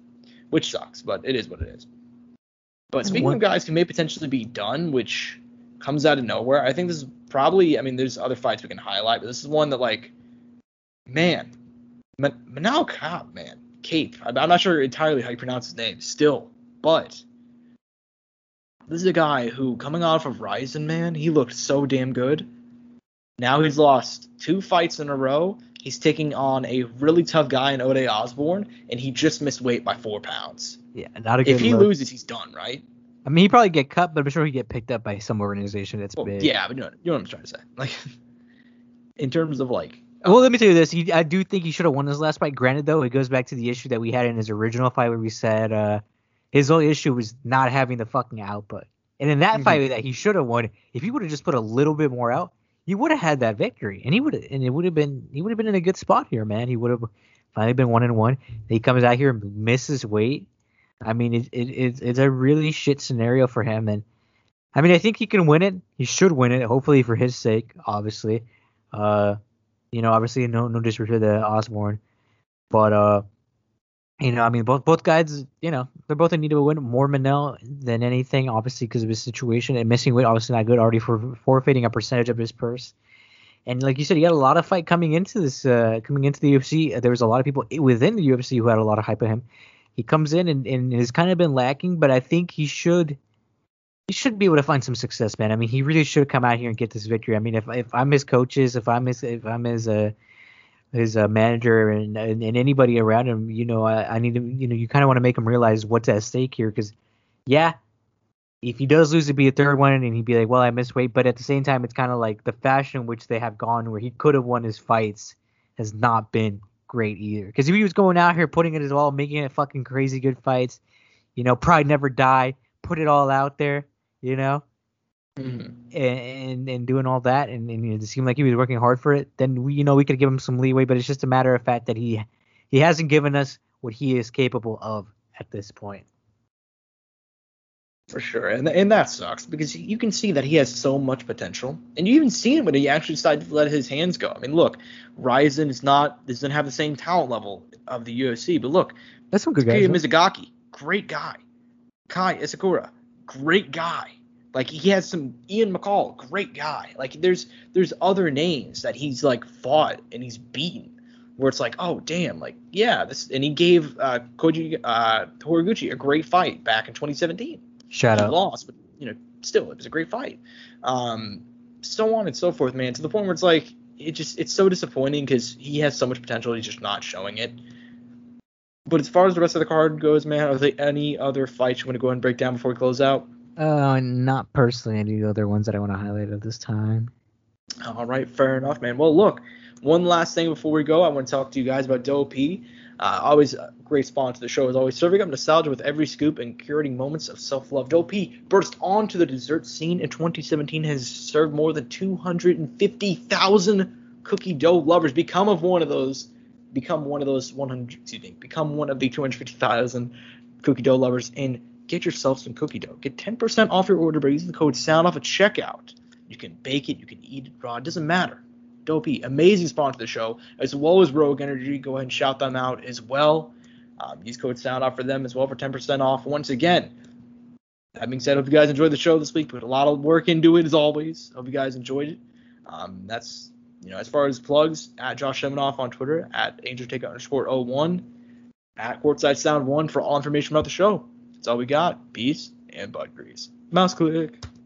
which sucks, but it is what it is. But speaking of guys who may potentially be done, which comes out of nowhere, I think this is probably, I mean, there's other fights we can highlight, but this is one that, like, man, Man- Manel Cop, man, Cape. I'm not sure entirely how you pronounce his name still, but this is a guy who, coming off of Rizin, man, he looked so damn good. Now he's lost two fights in a row. He's taking on a really tough guy in Ode Osborne, and he just missed weight by four pounds. Yeah, not a good If he look. loses, he's done, right? I mean, he probably get cut, but I'm sure he get picked up by some organization that's Well, big. yeah, but you know, you know what I'm trying to say. Like, in terms of like Well, let me tell you this. He, I do think he should have won his last fight. Granted, though, it goes back to the issue that we had in his original fight where we said uh, his only issue was not having the fucking output. And in that Mhm. fight that he should have won, if he would have just put a little bit more out, he would have had that victory, and he would and it would have been he would have been in a good spot here, man. He would have finally been one and one. He comes out here and misses weight. I mean, it, it, it's it's a really shit scenario for him, and I mean, I think he can win it. He should win it, hopefully for his sake, obviously. Uh, you know, obviously no no disrespect to the Osborne, but uh, you know, I mean, both both guys, you know, they're both in need of a win. More Manel than anything, obviously, because of his situation and missing weight, obviously not good. Already for forfeiting a percentage of his purse. And like you said, he had a lot of fight coming into this, uh, coming into the UFC. There was a lot of people within the UFC who had a lot of hype of him. He comes in and, and has kind of been lacking, but I think he should, he should be able to find some success, man. I mean, he really should come out here and get this victory. I mean, if if I'm his coaches, if I'm his, if I'm his, uh, his uh, manager and, and and anybody around him, you know, I, I need to, you know, you kind of want to make him realize what's at stake here, because, yeah, if he does lose, it'd be a third one, and he'd be like, well, I missed weight, but at the same time, it's kind of like the fashion in which they have gone, where he could have won his fights, has not been great either. Because if he was going out here putting it as well, making it fucking crazy good fights, you know, pride never die, put it all out there, you know Mhm. and and doing all that, and, and it seemed like he was working hard for it, then we, you know, we could give him some leeway. But it's just a matter of fact that he he hasn't given us what he is capable of at this point. For sure, and and that sucks because you can see that he has so much potential, and you even see it when he actually decided to let his hands go. I mean, look, Rizin is not doesn't have the same talent level of the UFC, but look, That's some good guys. Mizugaki, great guy. Kai Asakura, great guy. Like he has some Ian McCall, great guy. Like there's there's other names that he's like fought and he's beaten, where it's like, oh damn, like yeah, this and he gave uh, Kyoji uh, Horiguchi a great fight back in 2017 Shout he out. lost, but you know, still it was a great fight. Um, so on and so forth, man. To the point where it's like it just it's so disappointing because he has so much potential, he's just not showing it. But as far as the rest of the card goes, man, are there any other fights you want to go ahead and break down before we close out? Uh, not personally any other ones that I want to highlight at this time. All right, fair enough, man. Well, look, one last thing before we go, I want to talk to you guys about Dope. Uh, always a great sponsor to the show, is always serving up nostalgia with every scoop and curating moments of self-love. Dope burst onto the dessert scene in 2017, has served more than 250,000 cookie dough lovers. Become of one of those, become one of those 100, excuse me, become one of the 250,000 cookie dough lovers and get yourself some cookie dough. Get 10% off your order by using the code SOUNDOFF at checkout. You can bake it, you can eat it raw, it doesn't matter. Dopey, amazing sponsor of the show, as well as Rogue Energy. Go ahead and shout them out as well. Um, use code SOUNDOFF for them as well for 10% off. Once again, that being said, hope you guys enjoyed the show this week. Put a lot of work into it as always. Hope you guys enjoyed it. Um, that's you know as far as plugs at Josh Shemanoff on Twitter at Angel Take underscore 01 at Courtside Sound One for all information about the show. That's all we got. Peace and Bud Grease. Mouse click.